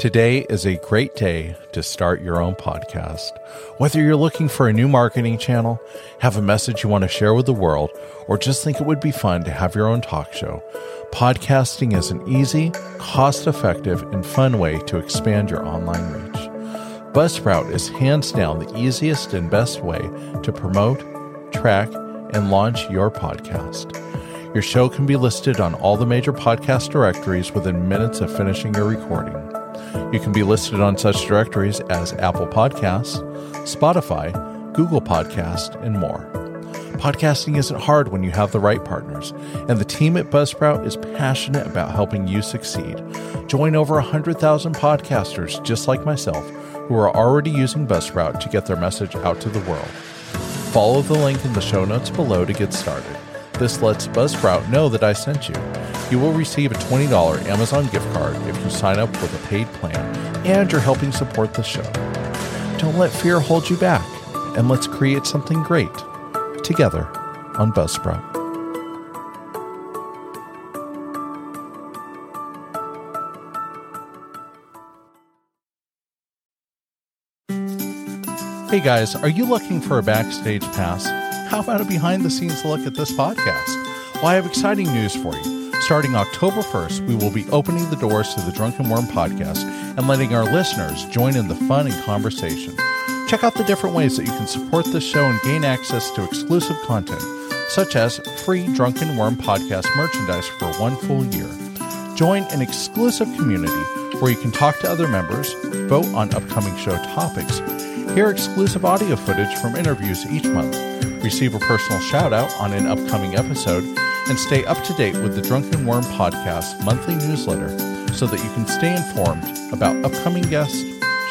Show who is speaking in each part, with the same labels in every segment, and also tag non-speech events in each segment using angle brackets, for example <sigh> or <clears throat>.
Speaker 1: Today is a great day to start your own podcast. Whether you're looking for a new marketing channel, have a message you want to share with the world, or just think it would be fun to have your own talk show, podcasting is an easy, cost effective, and fun way to expand your online reach. Buzzsprout is hands down the easiest and best way to promote, track, and launch your podcast. Your show can be listed on all the major podcast directories within minutes of finishing your recording. You can be listed on such directories as Apple Podcasts, Spotify, Google Podcast, and more. Podcasting isn't hard when you have the right partners, and the team at Buzzsprout is passionate about helping you succeed. Join over 100,000 podcasters just like myself who are already using Buzzsprout to get their message out to the world. Follow the link in the show notes below to get started. This lets Buzzsprout know that I sent you. You will receive a $20 Amazon gift card if you sign up with a paid plan and you're helping support the show. Don't let fear hold you back, and let's create something great together on Buzzsprout. Hey guys, are you looking for a backstage pass? How about a behind the scenes look at this podcast? Well, I have exciting news for you. Starting October 1st, we will be opening the doors to the Drunken Worm podcast and letting our listeners join in the fun and conversation. Check out the different ways that you can support this show and gain access to exclusive content, such as free Drunken Worm podcast merchandise for one full year. Join an exclusive community where you can talk to other members, vote on upcoming show topics, hear exclusive audio footage from interviews each month, receive a personal shout out on an upcoming episode, and stay up to date with the Drunken Worm Podcast monthly newsletter so that you can stay informed about upcoming guests,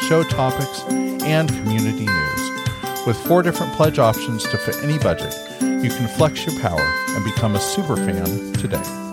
Speaker 1: show topics, and community news. With four different pledge options to fit any budget, you can flex your power and become a super fan today.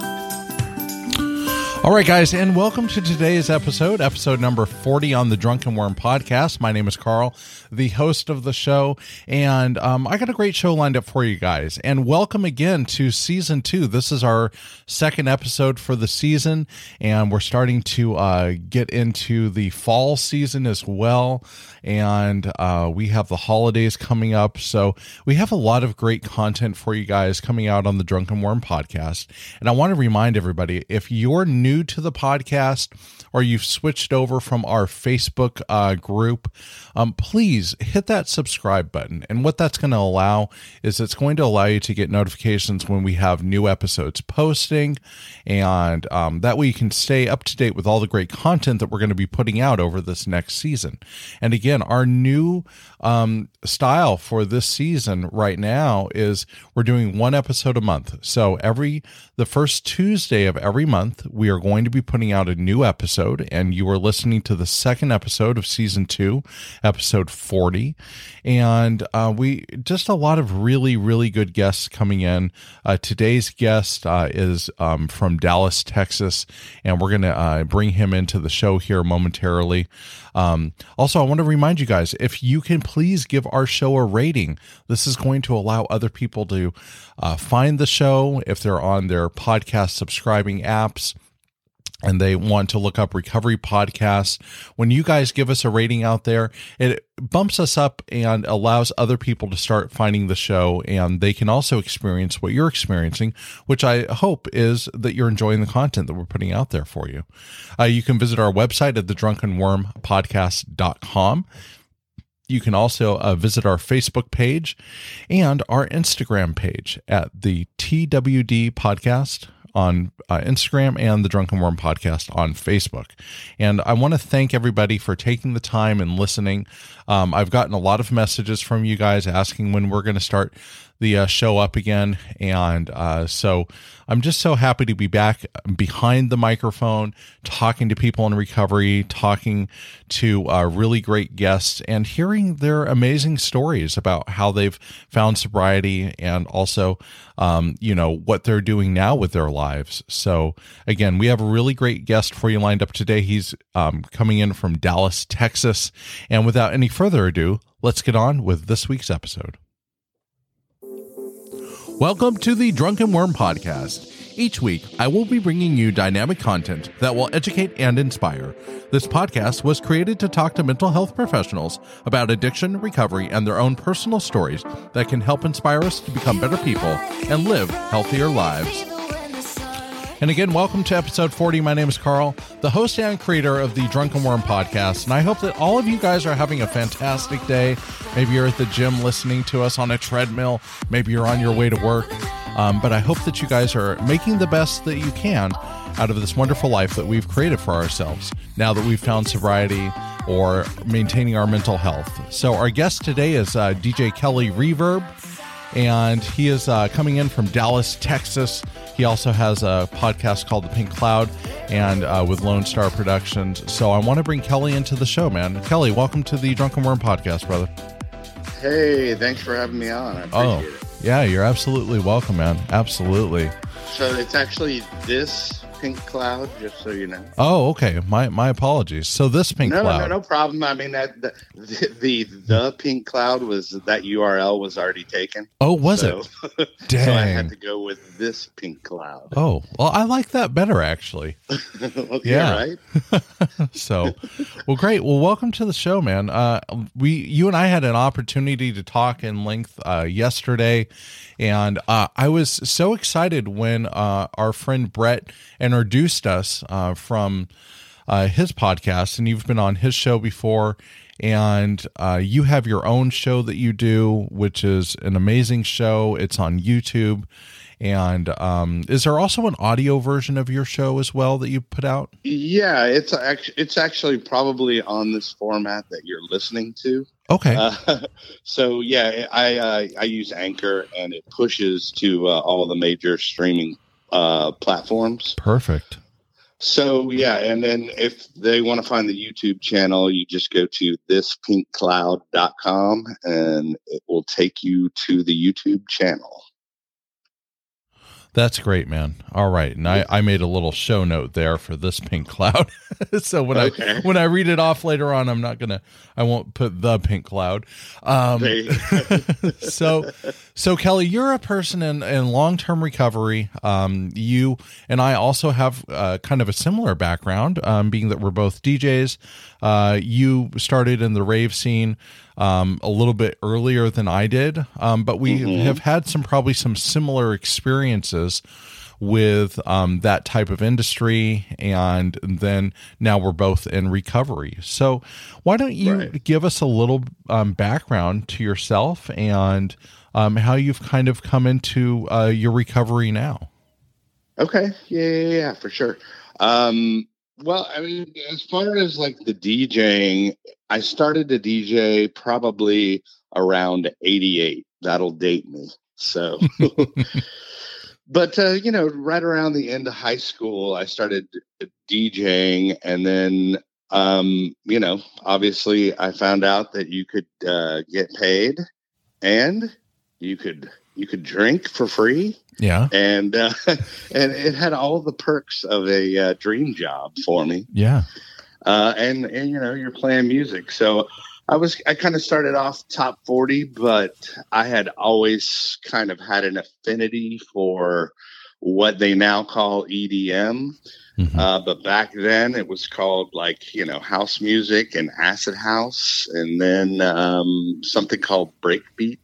Speaker 1: All right, guys, and welcome to today's episode, episode number 40 on the Drunken Worm podcast. My name is Carl, the host of the show, and um, I got a great show lined up for you guys. And welcome again to season two. This is our second episode for the season, and we're starting to uh, get into the fall season as well. And uh, we have the holidays coming up. So we have a lot of great content for you guys coming out on the Drunken Worm podcast. And I want to remind everybody if you're new to the podcast or you've switched over from our Facebook uh, group, um, please hit that subscribe button. And what that's going to allow is it's going to allow you to get notifications when we have new episodes posting. And um, that way you can stay up to date with all the great content that we're going to be putting out over this next season. And again, our new um, style for this season right now is we're doing one episode a month. So every the first Tuesday of every month, we are going to be putting out a new episode, and you are listening to the second episode of season two, episode forty, and uh, we just a lot of really really good guests coming in. Uh, today's guest uh, is um, from Dallas, Texas, and we're going to uh, bring him into the show here momentarily. Um, also, I want to remind you guys if you can please give our show a rating, this is going to allow other people to uh, find the show if they're on their podcast subscribing apps and they want to look up recovery podcasts. When you guys give us a rating out there it bumps us up and allows other people to start finding the show and they can also experience what you're experiencing which i hope is that you're enjoying the content that we're putting out there for you. Uh, you can visit our website at thedrunkenwormpodcast.com you can also uh, visit our Facebook page and our Instagram page at the TWD podcast on uh, Instagram and the Drunken Worm podcast on Facebook. And I want to thank everybody for taking the time and listening. Um, I've gotten a lot of messages from you guys asking when we're going to start the uh, show up again. And uh, so I'm just so happy to be back behind the microphone, talking to people in recovery, talking to uh, really great guests, and hearing their amazing stories about how they've found sobriety and also, um, you know, what they're doing now with their lives. So, again, we have a really great guest for you lined up today. He's um, coming in from Dallas, Texas. And without any further ado, let's get on with this week's episode. Welcome to the Drunken Worm Podcast. Each week, I will be bringing you dynamic content that will educate and inspire. This podcast was created to talk to mental health professionals about addiction, recovery, and their own personal stories that can help inspire us to become better people and live healthier lives. And again, welcome to episode 40. My name is Carl, the host and creator of the Drunken Worm podcast. And I hope that all of you guys are having a fantastic day. Maybe you're at the gym listening to us on a treadmill. Maybe you're on your way to work. Um, but I hope that you guys are making the best that you can out of this wonderful life that we've created for ourselves now that we've found sobriety or maintaining our mental health. So, our guest today is uh, DJ Kelly Reverb, and he is uh, coming in from Dallas, Texas. He also has a podcast called The Pink Cloud and uh, with Lone Star Productions. So, I want to bring Kelly into the show, man. Kelly, welcome to the Drunken Worm podcast, brother.
Speaker 2: Hey, thanks for having me on. I appreciate oh. it.
Speaker 1: Yeah, you're absolutely welcome, man. Absolutely.
Speaker 2: So it's actually this pink cloud, just so you know.
Speaker 1: Oh, okay. My my apologies. So this pink
Speaker 2: no,
Speaker 1: cloud.
Speaker 2: No, no problem. I mean that the, the the pink cloud was that URL was already taken.
Speaker 1: Oh, was so, it? Dang. <laughs> so
Speaker 2: I had to go with this pink cloud.
Speaker 1: Oh, well, I like that better actually. <laughs>
Speaker 2: well, yeah.
Speaker 1: right. <laughs> so, well, great. Well, welcome to the show, man. Uh, we you and I had an opportunity to talk in length uh, yesterday, and uh, I was so excited when uh, our friend Brett introduced us uh, from uh, his podcast, and you've been on his show before. And uh, you have your own show that you do, which is an amazing show. It's on YouTube. And um, is there also an audio version of your show as well that you put out?
Speaker 2: Yeah, it's actually it's actually probably on this format that you're listening to.
Speaker 1: Okay. Uh, <laughs>
Speaker 2: so yeah, I uh, I use Anchor and it pushes to uh, all the major streaming uh, platforms.
Speaker 1: Perfect.
Speaker 2: So yeah, and then if they want to find the YouTube channel, you just go to thispinkcloud.com and it will take you to the YouTube channel.
Speaker 1: That's great, man. All right, and I, I made a little show note there for this pink cloud. <laughs> so when okay. I when I read it off later on, I'm not gonna I won't put the pink cloud. Um, <laughs> so so Kelly, you're a person in in long term recovery. Um, you and I also have uh, kind of a similar background, um, being that we're both DJs. Uh, you started in the rave scene um, a little bit earlier than I did, um, but we mm-hmm. have had some probably some similar experiences with um, that type of industry, and then now we're both in recovery. So, why don't you right. give us a little um, background to yourself and um, how you've kind of come into uh, your recovery now?
Speaker 2: Okay, yeah, yeah, yeah for sure. Um, well, I mean, as far as like the DJing, I started to DJ probably around 88. That'll date me. So, <laughs> but, uh, you know, right around the end of high school, I started DJing. And then, um, you know, obviously I found out that you could uh, get paid and you could you could drink for free
Speaker 1: yeah,
Speaker 2: and uh, <laughs> and it had all the perks of a uh, dream job for me.
Speaker 1: Yeah,
Speaker 2: uh, and and you know you're playing music, so I was I kind of started off top forty, but I had always kind of had an affinity for what they now call EDM. Mm-hmm. Uh, but back then it was called like, you know, house music and acid house. And then um, something called breakbeat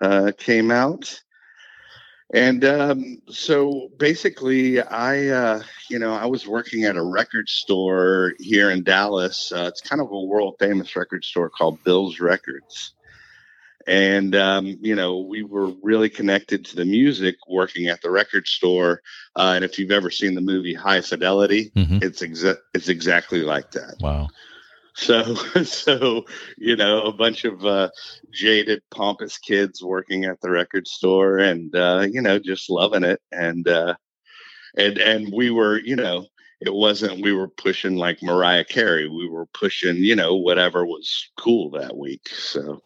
Speaker 2: uh, came out. And um, so basically, I, uh, you know, I was working at a record store here in Dallas. Uh, it's kind of a world famous record store called Bill's Records. And, um, you know, we were really connected to the music working at the record store. Uh, and if you've ever seen the movie High Fidelity, mm-hmm. it's, exa- it's exactly like that.
Speaker 1: Wow.
Speaker 2: So, <laughs> so you know, a bunch of uh, jaded, pompous kids working at the record store, and uh, you know, just loving it, and uh, and and we were, you know, it wasn't we were pushing like Mariah Carey, we were pushing, you know, whatever was cool that week. So,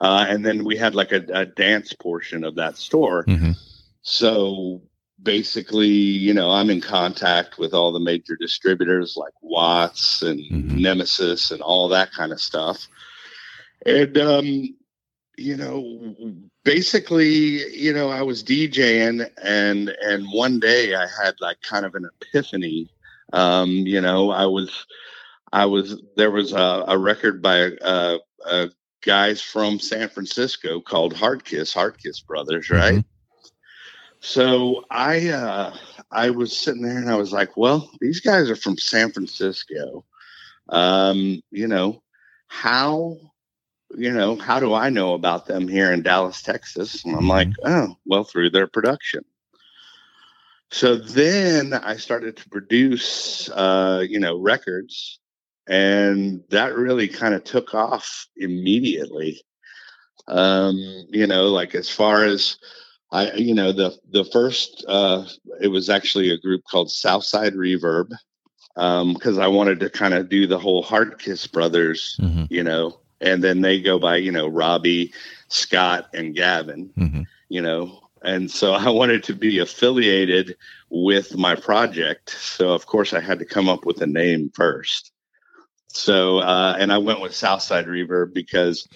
Speaker 2: uh, and then we had like a, a dance portion of that store. Mm-hmm. So basically, you know, I'm in contact with all the major distributors like Watts and mm-hmm. Nemesis and all that kind of stuff. And, um, you know, basically, you know, I was DJing and and one day I had like kind of an epiphany. Um, you know, I was I was there was a, a record by uh, uh, guys from San Francisco called Hardkiss, Hard Kiss Brothers, right? Mm-hmm. So I uh, I was sitting there and I was like, well, these guys are from San Francisco. Um, you know, how you know, how do I know about them here in Dallas, Texas? And I'm mm-hmm. like, oh, well, through their production. So then I started to produce, uh, you know, records, and that really kind of took off immediately. Um, you know, like as far as I, you know, the the first, uh, it was actually a group called Southside Reverb, because um, I wanted to kind of do the whole Hardkiss Brothers, mm-hmm. you know, and then they go by you know Robbie, Scott, and Gavin. Mm-hmm. You know, and so I wanted to be affiliated with my project. So of course I had to come up with a name first. So uh, and I went with Southside Reverb because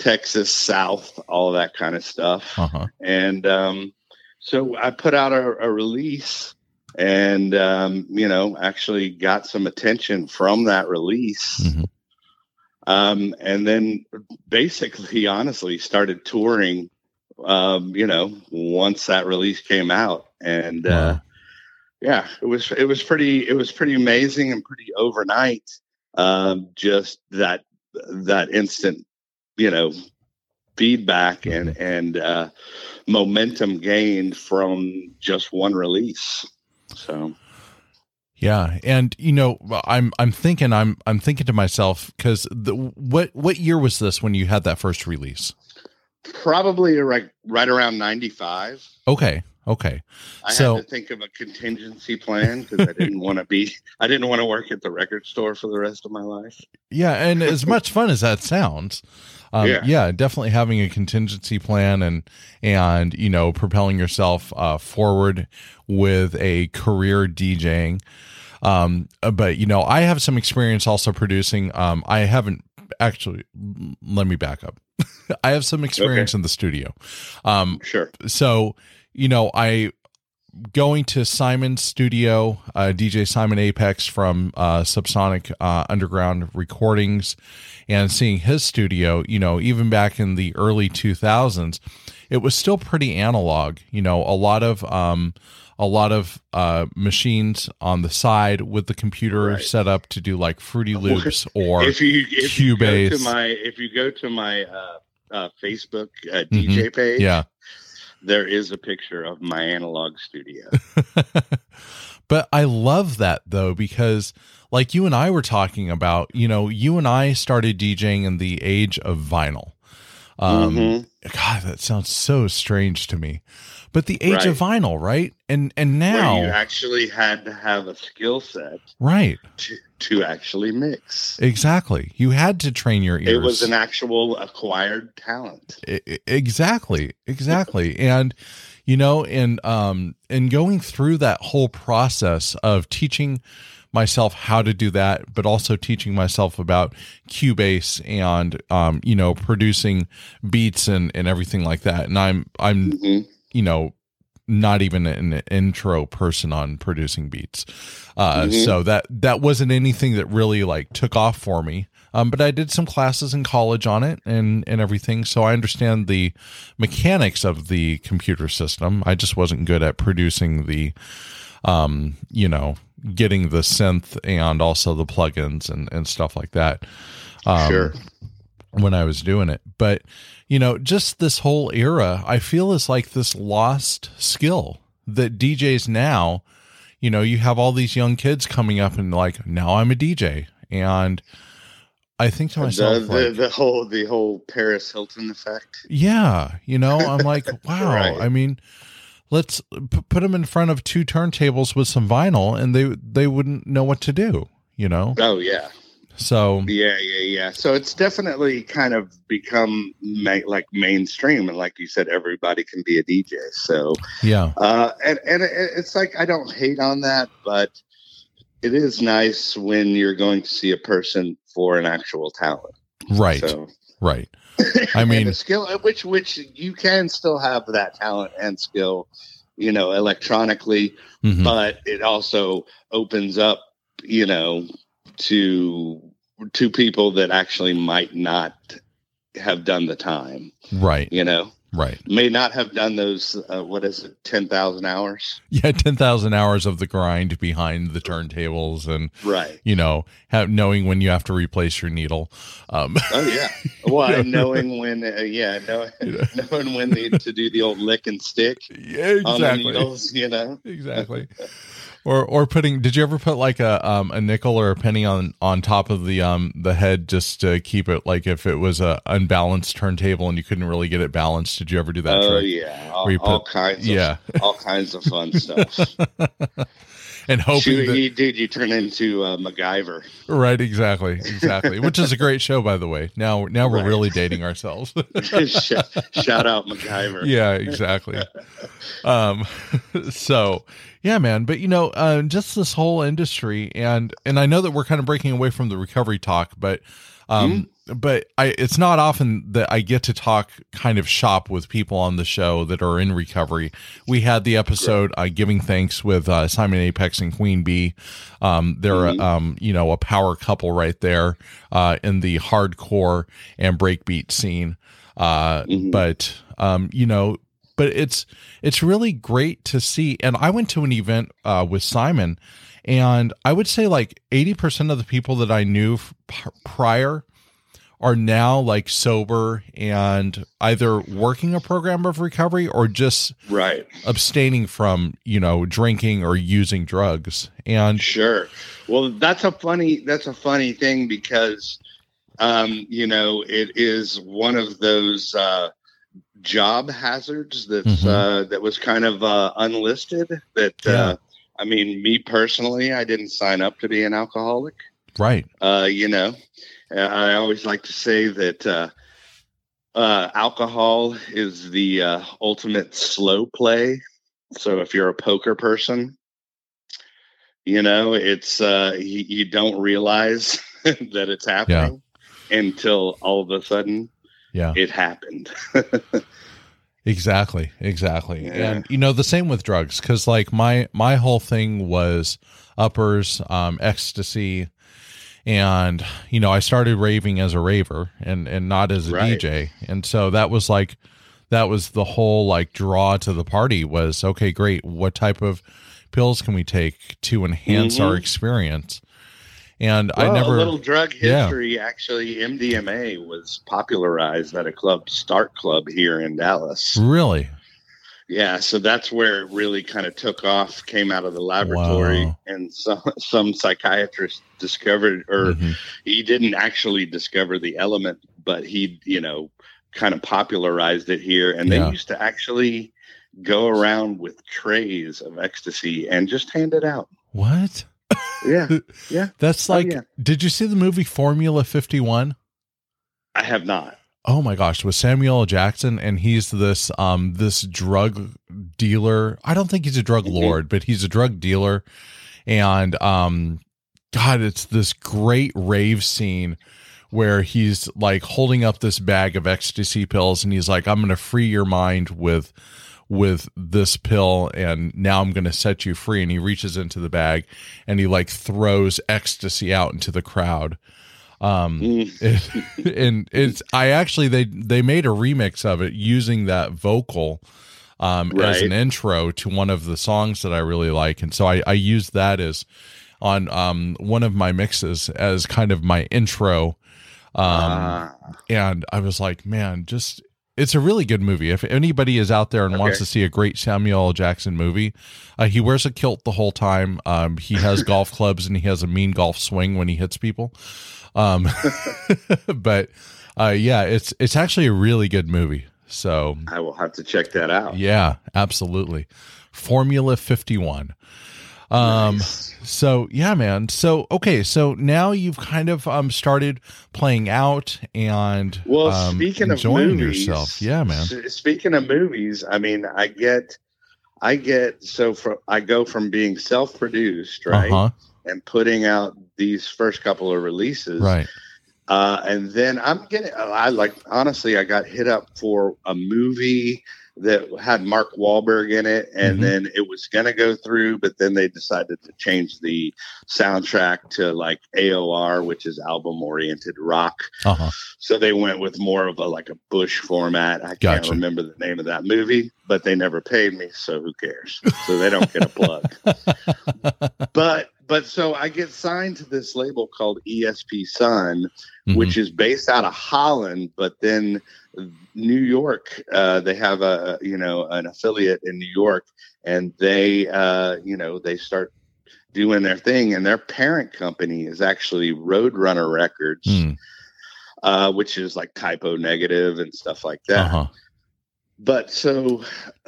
Speaker 2: Texas South, all that kind of stuff. Uh-huh. And um, so I put out a, a release and um, you know actually got some attention from that release. Mm-hmm um, and then basically, honestly, started touring. Um, you know, once that release came out, and uh, wow. uh, yeah, it was it was pretty it was pretty amazing and pretty overnight. Um, just that that instant, you know, feedback and mm-hmm. and uh, momentum gained from just one release. So
Speaker 1: yeah, and you know, I'm I'm thinking I'm I'm thinking to myself because what what year was this when you had that first release?
Speaker 2: Probably right right around ninety five.
Speaker 1: Okay, okay.
Speaker 2: I so, had to think of a contingency plan because I didn't want to be I didn't want to work at the record store for the rest of my life.
Speaker 1: Yeah, and as much fun as that sounds, um, yeah. yeah, definitely having a contingency plan and and you know propelling yourself uh, forward with a career DJing. Um, uh, but you know, I have some experience also producing. Um, I haven't actually. Let me back up. <laughs> I have some experience okay. in the studio. Um,
Speaker 2: sure.
Speaker 1: So you know, I going to Simon's studio, uh, DJ Simon Apex from uh, Subsonic uh, Underground Recordings, and seeing his studio, you know, even back in the early 2000s, it was still pretty analog. You know, a lot of um, a lot of uh, machines on the side with the computer right. set up to do like Fruity Loops or if you if Cubase. You
Speaker 2: go to my if you go to my uh, uh, Facebook uh, DJ mm-hmm. page,
Speaker 1: yeah,
Speaker 2: there is a picture of my analog studio. <laughs>
Speaker 1: but I love that though because like you and I were talking about, you know, you and I started DJing in the age of vinyl. Um, mm-hmm. God, that sounds so strange to me. But the age right. of vinyl, right? And and now
Speaker 2: Where you actually had to have a skill set,
Speaker 1: right,
Speaker 2: to, to actually mix.
Speaker 1: Exactly. You had to train your ears.
Speaker 2: It was an actual acquired talent.
Speaker 1: Exactly. Exactly. <laughs> and you know, and um, and going through that whole process of teaching myself how to do that, but also teaching myself about Cubase and um, you know producing beats and and everything like that. And I'm I'm mm-hmm. You know not even an intro person on producing beats. Uh, mm-hmm. So that that wasn't anything that really like took off for me. Um, but I did some classes in college on it and and everything, so I understand the mechanics of the computer system. I just wasn't good at producing the, um, you know, getting the synth and also the plugins and, and stuff like that.
Speaker 2: Um, sure.
Speaker 1: When I was doing it. But, you know, just this whole era, I feel is like this lost skill that DJs now, you know, you have all these young kids coming up and like, now I'm a DJ. And, I think to myself,
Speaker 2: the, like, the, whole the whole Paris Hilton effect.
Speaker 1: Yeah, you know, I'm like, <laughs> wow. right. I mean, let's p- put them in front of two turntables with some vinyl and they they wouldn't know what to do you know
Speaker 2: oh yeah
Speaker 1: so
Speaker 2: yeah yeah yeah so it's definitely kind of become ma- like mainstream and like you said everybody can be a dj so
Speaker 1: yeah
Speaker 2: uh and and it's like i don't hate on that but it is nice when you're going to see a person for an actual talent
Speaker 1: right so. right <laughs> I mean,
Speaker 2: skill, which which you can still have that talent and skill, you know, electronically,
Speaker 1: mhm.
Speaker 2: but it also opens up, you know, to to people that actually might not have done the time,
Speaker 1: right,
Speaker 2: you know,
Speaker 1: right.
Speaker 2: may not have done those. Uh, what is it, ten thousand hours?
Speaker 1: Yeah, ten thousand hours of the grind behind the turntables, and
Speaker 2: Right.
Speaker 1: you know, have, knowing when you have to replace your needle. Um,
Speaker 2: Oh yeah. Well, <laughs> and knowing when, uh, yeah, knowing, <laughs> <laughs> knowing when the, to do the old lick and stick
Speaker 1: yeah,
Speaker 2: on the
Speaker 1: exactly.
Speaker 2: needles, you know.
Speaker 1: exactly or or putting did you ever put like a um a nickel or a penny on on top of the um the head just to keep it like if it was a unbalanced turntable and you couldn't really get it balanced did you ever do that
Speaker 2: Oh
Speaker 1: trick
Speaker 2: yeah, all,
Speaker 1: you
Speaker 2: all
Speaker 1: put-
Speaker 2: kinds. Of,
Speaker 1: yeah
Speaker 2: all kinds of fun stuff. <laughs>
Speaker 1: and hoping
Speaker 2: Shoot,
Speaker 1: that,
Speaker 2: you, dude, you turn into uh, MacGyver.
Speaker 1: right exactly exactly which is a great show by the way now now we're
Speaker 2: Right.
Speaker 1: really dating ourselves <laughs>
Speaker 2: shout, shout out MacGyver.
Speaker 1: yeah exactly um <laughs> so yeah man but you know uh, just this whole industry and and i know that we're kind of breaking away from the recovery talk but um but i it's not often that i get to talk kind of shop with people on the show that are in recovery. We had the episode uh, giving thanks with uh, simon apex and queen bee. Um they're
Speaker 2: Mhm.
Speaker 1: um you know a power couple right there uh in the hardcore and breakbeat scene. Uh
Speaker 2: Mhm.
Speaker 1: but um you know but it's it's really great to see. And i went to an event uh with simon and i would say like 80% of the people that i knew f- prior are now like sober and either working a program of recovery or just
Speaker 2: Right.
Speaker 1: abstaining from you know drinking or using drugs and
Speaker 2: Sure. Well, that's a funny that's a funny thing because um, you know, it is one of those uh job hazards that's
Speaker 1: Mhm.
Speaker 2: uh that was kind of uh unlisted that
Speaker 1: Yeah.
Speaker 2: uh I mean, me personally, I didn't sign up to be an alcoholic.
Speaker 1: Right
Speaker 2: Uh, you know, I always like to say that uh uh alcohol is the uh ultimate slow play. So if you're a poker person, you know it's uh you, you don't realize <laughs> that it's happening until all of a sudden
Speaker 1: yeah
Speaker 2: it happened <laughs>
Speaker 1: Exactly, exactly.
Speaker 2: Yeah.
Speaker 1: And you know the same with drugs cuz like my my whole thing was uppers, um ecstasy and you know I started raving as a raver and and not as a
Speaker 2: Right.
Speaker 1: DJ. And so that was like that was the whole like draw to the party was okay, great. What type of pills can we take to enhance our
Speaker 2: Mhm.
Speaker 1: experience? And
Speaker 2: well,
Speaker 1: I never
Speaker 2: a little drug
Speaker 1: Yeah.
Speaker 2: history actually mdma was popularized at a club Starck Club here in dallas
Speaker 1: really
Speaker 2: yeah so that's where it really kind of took off came out of the laboratory
Speaker 1: Wow.
Speaker 2: and <laughs> some some psychiatrist discovered or
Speaker 1: Mhm.
Speaker 2: he didn't actually discover the element but he you know kind of popularized it here and
Speaker 1: Yeah.
Speaker 2: they used to actually go around with trays of ecstasy and just hand it out
Speaker 1: what?
Speaker 2: yeah <laughs> yeah.
Speaker 1: That's
Speaker 2: Oh,
Speaker 1: like
Speaker 2: yeah.
Speaker 1: did you see the movie Formula 51?
Speaker 2: i have not
Speaker 1: Oh my gosh, with Samuel L. Jackson, and he's this um this drug dealer. I don't think he's a drug
Speaker 2: Mhm.
Speaker 1: lord, but he's a drug dealer. And um God, it's this great rave scene where he's like holding up this bag of ecstasy pills and he's like, I'm gonna free your mind with with this pill and now I'm gonna set you free. And he reaches into the bag and he like throws ecstasy out into the crowd. Um
Speaker 2: Mm.
Speaker 1: it, <laughs> and it's I actually they they made a remix of it using that vocal um as an intro to one of the songs that I really like and so I I used that as on um one of my mixes as kind of my intro um
Speaker 2: Ah,
Speaker 1: and I was like man just it's a really good movie. If anybody is out there and wants to see a great Samuel L. Jackson movie, uh, he wears a kilt the whole time. Um, he has golf clubs and he has a mean golf swing when he hits people. Um, <laughs> but uh, yeah, it's it's actually a really good movie. So
Speaker 2: I will have to check that out.
Speaker 1: yeah, absolutely. Formula Fifty One. Um,
Speaker 2: Nice.
Speaker 1: so yeah, man. So okay, so now you've kind of um started playing out and
Speaker 2: Well,
Speaker 1: um,
Speaker 2: speaking
Speaker 1: enjoying
Speaker 2: of movies,
Speaker 1: yourself. Yeah, man.
Speaker 2: Speaking of movies, I mean, I get, I get so from I go from being self-produced, right,
Speaker 1: Uh huh.
Speaker 2: and putting out these first couple of releases,
Speaker 1: Right.
Speaker 2: Uh, and then I'm getting, I like, honestly, I got hit up for a movie that had Mark Wahlberg in it, and
Speaker 1: Mhm.
Speaker 2: then it was going to go through, but then they decided to change the soundtrack to like AOR, which is album oriented rock.
Speaker 1: Uh-huh.
Speaker 2: So they went with more of a like a Bush format. I can't remember the name of that movie, but they never paid me, so who cares? So they don't get a plug. <laughs> but but so I get signed to this label called ESP Sun,
Speaker 1: Mhm.
Speaker 2: which is based out of Holland, but then New York, uh, they have a you know an affiliate in New York, and they uh, you know they start doing their thing, and their parent company is actually Roadrunner Records,
Speaker 1: Mm.
Speaker 2: uh, which is like Type O Negative and stuff like that
Speaker 1: Uh-huh.
Speaker 2: but so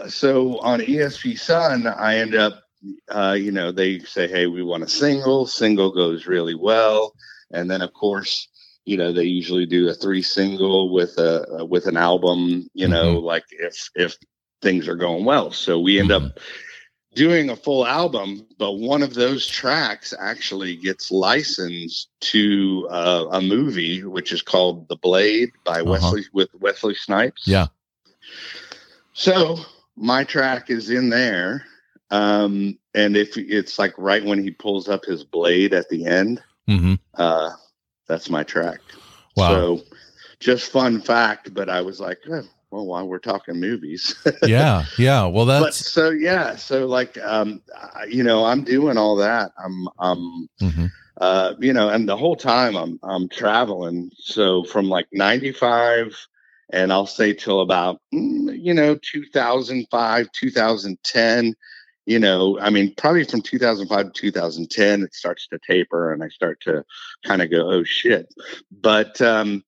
Speaker 2: so on ESP Sun, I end up, uh, you know, they say, hey, we want a single. Single goes really well, and then of course, you know, they usually do a three single with a with an album. You know, like if if things are going well. So we end up doing a full album, but one of those tracks actually gets licensed to uh, a movie, which is called The Blade by
Speaker 1: Uh-huh.
Speaker 2: Wesley with Wesley Snipes.
Speaker 1: Yeah.
Speaker 2: So my track is in there. Um, and if it's like right when he pulls up his blade at the end,
Speaker 1: hmm
Speaker 2: uh, that's my track.
Speaker 1: Wow.
Speaker 2: So just fun fact, but I was like, oh, well, while we're talking movies, <laughs>
Speaker 1: yeah. Yeah. Well,
Speaker 2: but
Speaker 1: that's.
Speaker 2: so yeah, so like, um, I- you know, I'm doing all that. I'm, I'm,
Speaker 1: mhm.
Speaker 2: uh, you know, and the whole time I'm I'm traveling. So from like '95, and I'll say till about mm, you know 2005, 2010. You know, I mean, probably from 2005 to 2010, it starts to taper, and I start to kind of go, "Oh shit!" But um,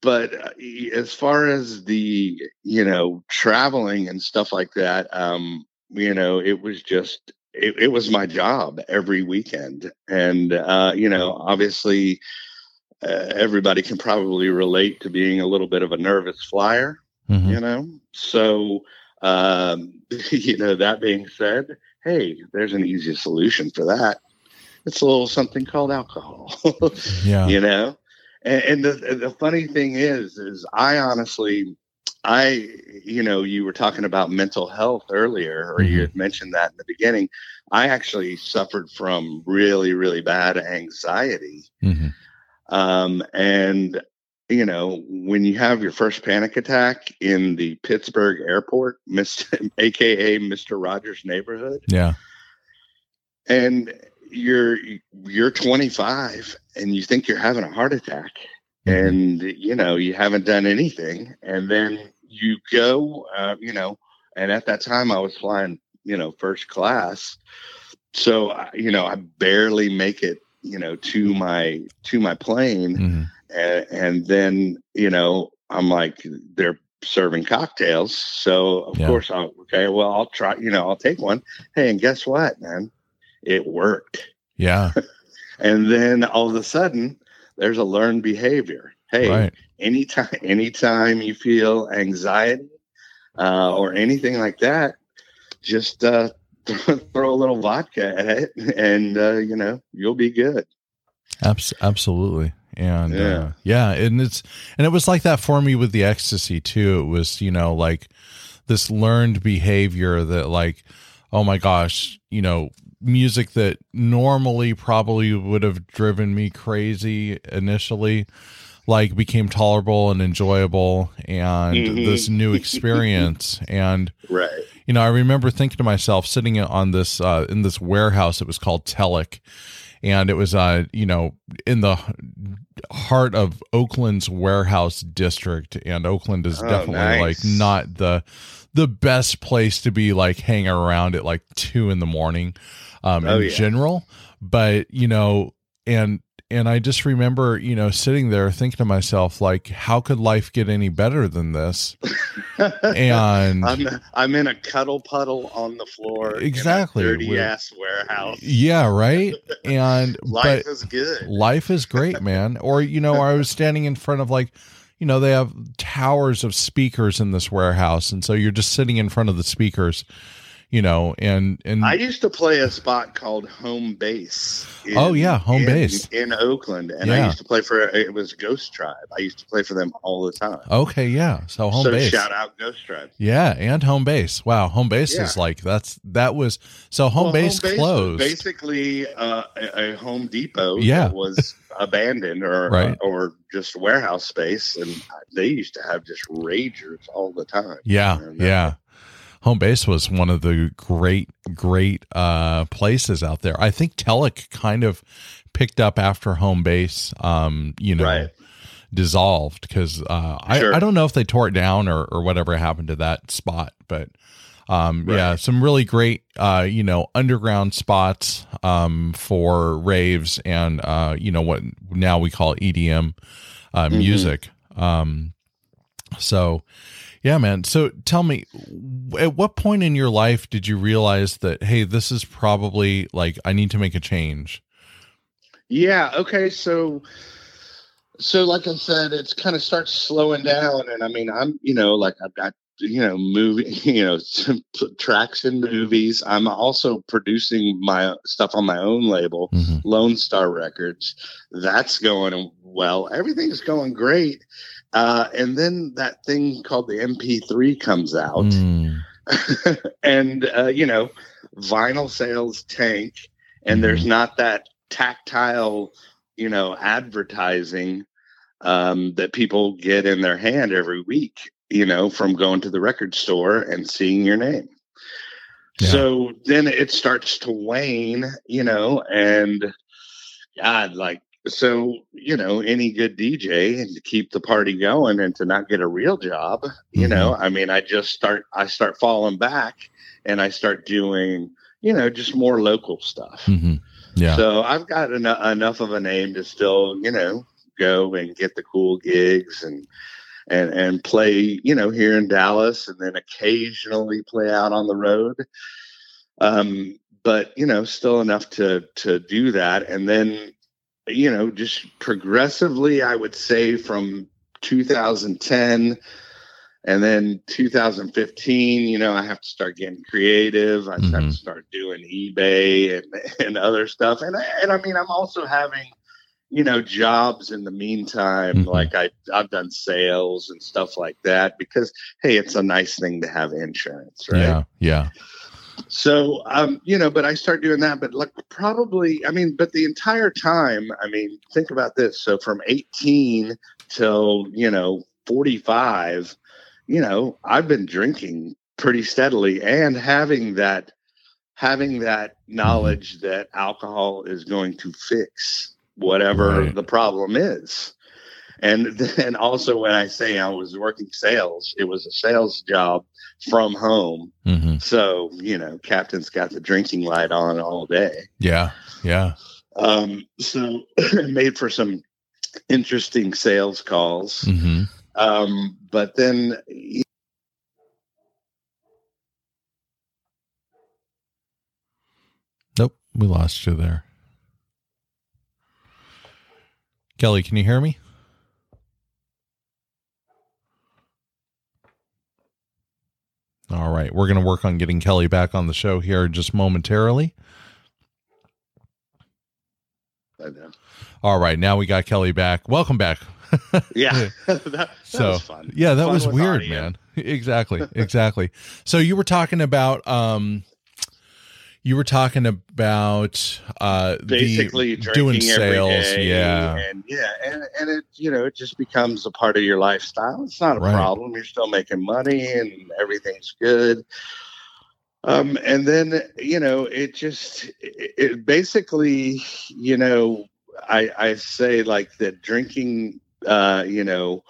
Speaker 2: but uh, as far as the you know traveling and stuff like that, um, you know, it was just it, it was my job every weekend and uh, you know obviously uh, everybody can probably relate to being a little bit of a nervous flyer
Speaker 1: Mhm.
Speaker 2: you know so um, <laughs> you know that being said hey there's an easy solution for that it's a little something called alcohol <laughs>
Speaker 1: Yeah.
Speaker 2: you know and, and the, the funny thing is is i honestly i you know you were talking about mental health earlier or you
Speaker 1: Mhm.
Speaker 2: had mentioned that in the beginning i actually suffered from really really bad anxiety
Speaker 1: Mhm.
Speaker 2: um, and you know when you have your first panic attack in the pittsburgh airport mr aka mr rogers neighborhood
Speaker 1: Yeah.
Speaker 2: and you're you're 25 and you think you're having a heart attack
Speaker 1: Mhm.
Speaker 2: and you know you haven't done anything and then you go uh, you know and at that time i was flying you know first class so you know i barely make it you know to my to my plane
Speaker 1: Mhm.
Speaker 2: And, and then you know i'm like they're serving cocktails so of
Speaker 1: Yeah.
Speaker 2: course i'll okay well i'll try you know i'll take one hey and guess what man it worked
Speaker 1: Yeah. <laughs>
Speaker 2: and then all of a sudden there's a learned behavior hey
Speaker 1: Right.
Speaker 2: anytime <laughs> anytime you feel anxiety uh, or anything like that just uh, <laughs> throw a little vodka at it and uh, you know you'll be good
Speaker 1: Abs- absolutely. And yeah. Uh, yeah, and it's and it was like that for me with the ecstasy too. It was, you know, like this learned behavior that like oh my gosh, you know, music that normally probably would have driven me crazy initially like became tolerable and enjoyable and
Speaker 2: Mhm.
Speaker 1: this new <laughs> experience and
Speaker 2: right
Speaker 1: you know, I remember thinking to myself, sitting on this uh, in this warehouse. It was called Telek, and it was uh, you know, in the heart of Oakland's warehouse district. And Oakland is
Speaker 2: Oh,
Speaker 1: definitely
Speaker 2: nice.
Speaker 1: like not the the best place to be like hanging around at like two in the morning, um,
Speaker 2: Oh,
Speaker 1: in
Speaker 2: yeah.
Speaker 1: general. But you know, and and I just remember, you know, sitting there thinking to myself, like, how could life get any better than this? And <laughs>
Speaker 2: I'm I'm in a cuddle puddle on the floor.
Speaker 1: Exactly.
Speaker 2: dirty ass warehouse.
Speaker 1: Yeah, right. And <laughs>
Speaker 2: Life is good.
Speaker 1: life is great, man. Or you know, I was standing in front of like, you know, they have towers of speakers in this warehouse, and so you're just sitting in front of the speakers, you know, and and
Speaker 2: I used to play a spot called Home Base. in-
Speaker 1: Oh, yeah, Home
Speaker 2: in-
Speaker 1: Base.
Speaker 2: in Oakland, and
Speaker 1: Yeah.
Speaker 2: I used to play for it was Ghost Tribe. I used to play for them all the time.
Speaker 1: okay, yeah. So home
Speaker 2: so
Speaker 1: base.
Speaker 2: shout out Ghost Tribe.
Speaker 1: Yeah, and home base. Wow, home base
Speaker 2: Yeah.
Speaker 1: is like that's that was so home
Speaker 2: Well,
Speaker 1: base
Speaker 2: was
Speaker 1: closed.
Speaker 2: basically uh, a, a Home Depot
Speaker 1: Yeah.
Speaker 2: that was <laughs> abandoned or
Speaker 1: Right.
Speaker 2: or just warehouse space, and they used to have just ragers all the time.
Speaker 1: Yeah,
Speaker 2: And, uh,
Speaker 1: yeah. Home base was one of the great, great uh, places out there. I think Telek kind of picked up after home base, um, you know,
Speaker 2: Right.
Speaker 1: dissolved because uh,
Speaker 2: Sure.
Speaker 1: I, I don't know if they tore it down or, or whatever happened to that spot, but um, yeah, some really great, uh, you know, underground spots um, for raves and, uh, you know, what now we call EDM uh,
Speaker 2: Mhm.
Speaker 1: music. Um, so, yeah, man. So tell me, at what point in your life did you realize that, hey, this is probably like, I need to make a change?
Speaker 2: Yeah. Okay. So, so like I said, it's kind of starts slowing down, and I mean, I'm you know like I've got you know movie <laughs> you know some tracks in movies. I'm also producing my stuff on my own label,
Speaker 1: Mhm.
Speaker 2: Lone Star Records. That's going well. Everything's going great. Uh, and then that thing called the MP3 comes out.
Speaker 1: Mm, <laughs>
Speaker 2: and uh, you know vinyl sales tank and there's not that tactile you know advertising um, that people get in their hand every week you know from going to the record store and seeing your name.
Speaker 1: Yeah.
Speaker 2: so then it starts to wane you know and god like so you know any good dj and to keep the party going and to not get a real job you
Speaker 1: Mhm.
Speaker 2: know i mean i just start i start falling back and i start doing you know just more local stuff
Speaker 1: mhm. Yeah.
Speaker 2: so i've got en- enough of a name to still you know go and get the cool gigs and and and play you know here in dallas and then occasionally play out on the road um but you know still enough to to do that and then you know just progressively i would say from 2010 and then 2015 you know i have to start getting creative i have
Speaker 1: Mhm.
Speaker 2: to start doing ebay and and other stuff and I- and i mean i'm also having you know jobs in the meantime
Speaker 1: Mhm.
Speaker 2: like i i've done sales and stuff like that because hey it's a nice thing to have insurance right
Speaker 1: Yeah. Yeah.
Speaker 2: So, um, you know, but I start doing that, but like probably, I mean, but the entire time, I mean, think about this. So from 18 till, you know, 45, you know, I've been drinking pretty steadily and having that, having that knowledge that alcohol is going to fix whatever
Speaker 1: Right.
Speaker 2: the problem is. And <laughs> then also when I say I was working sales, it was a sales job from home.
Speaker 1: hmm
Speaker 2: So, you know, Captain's got the drinking light on all day.
Speaker 1: Yeah. Yeah.
Speaker 2: Um, so it <clears throat> made for some interesting sales calls.
Speaker 1: hmm
Speaker 2: Um, but then
Speaker 1: Nope. We lost you there. Kelly, can you hear me? All right. We're going to work on getting Kelly back on the show here just momentarily. All right. Now we got Kelly back. Welcome back. <laughs>
Speaker 2: yeah, <laughs> <laughs> that, that
Speaker 1: So,
Speaker 2: was fun.
Speaker 1: Yeah, that
Speaker 2: Fun
Speaker 1: was weird,
Speaker 2: audio.
Speaker 1: man. Exactly. Exactly. so you were talking about um you were talking about uh
Speaker 2: Basically,
Speaker 1: the,
Speaker 2: drinking
Speaker 1: doing sales,
Speaker 2: day,
Speaker 1: yeah.
Speaker 2: and yeah, and and it you know it just becomes a part of your lifestyle. It's not a
Speaker 1: Right.
Speaker 2: problem. You're still making money, and everything's good. Um, and then you know it just it, it basically you know I I say like that drinking uh you know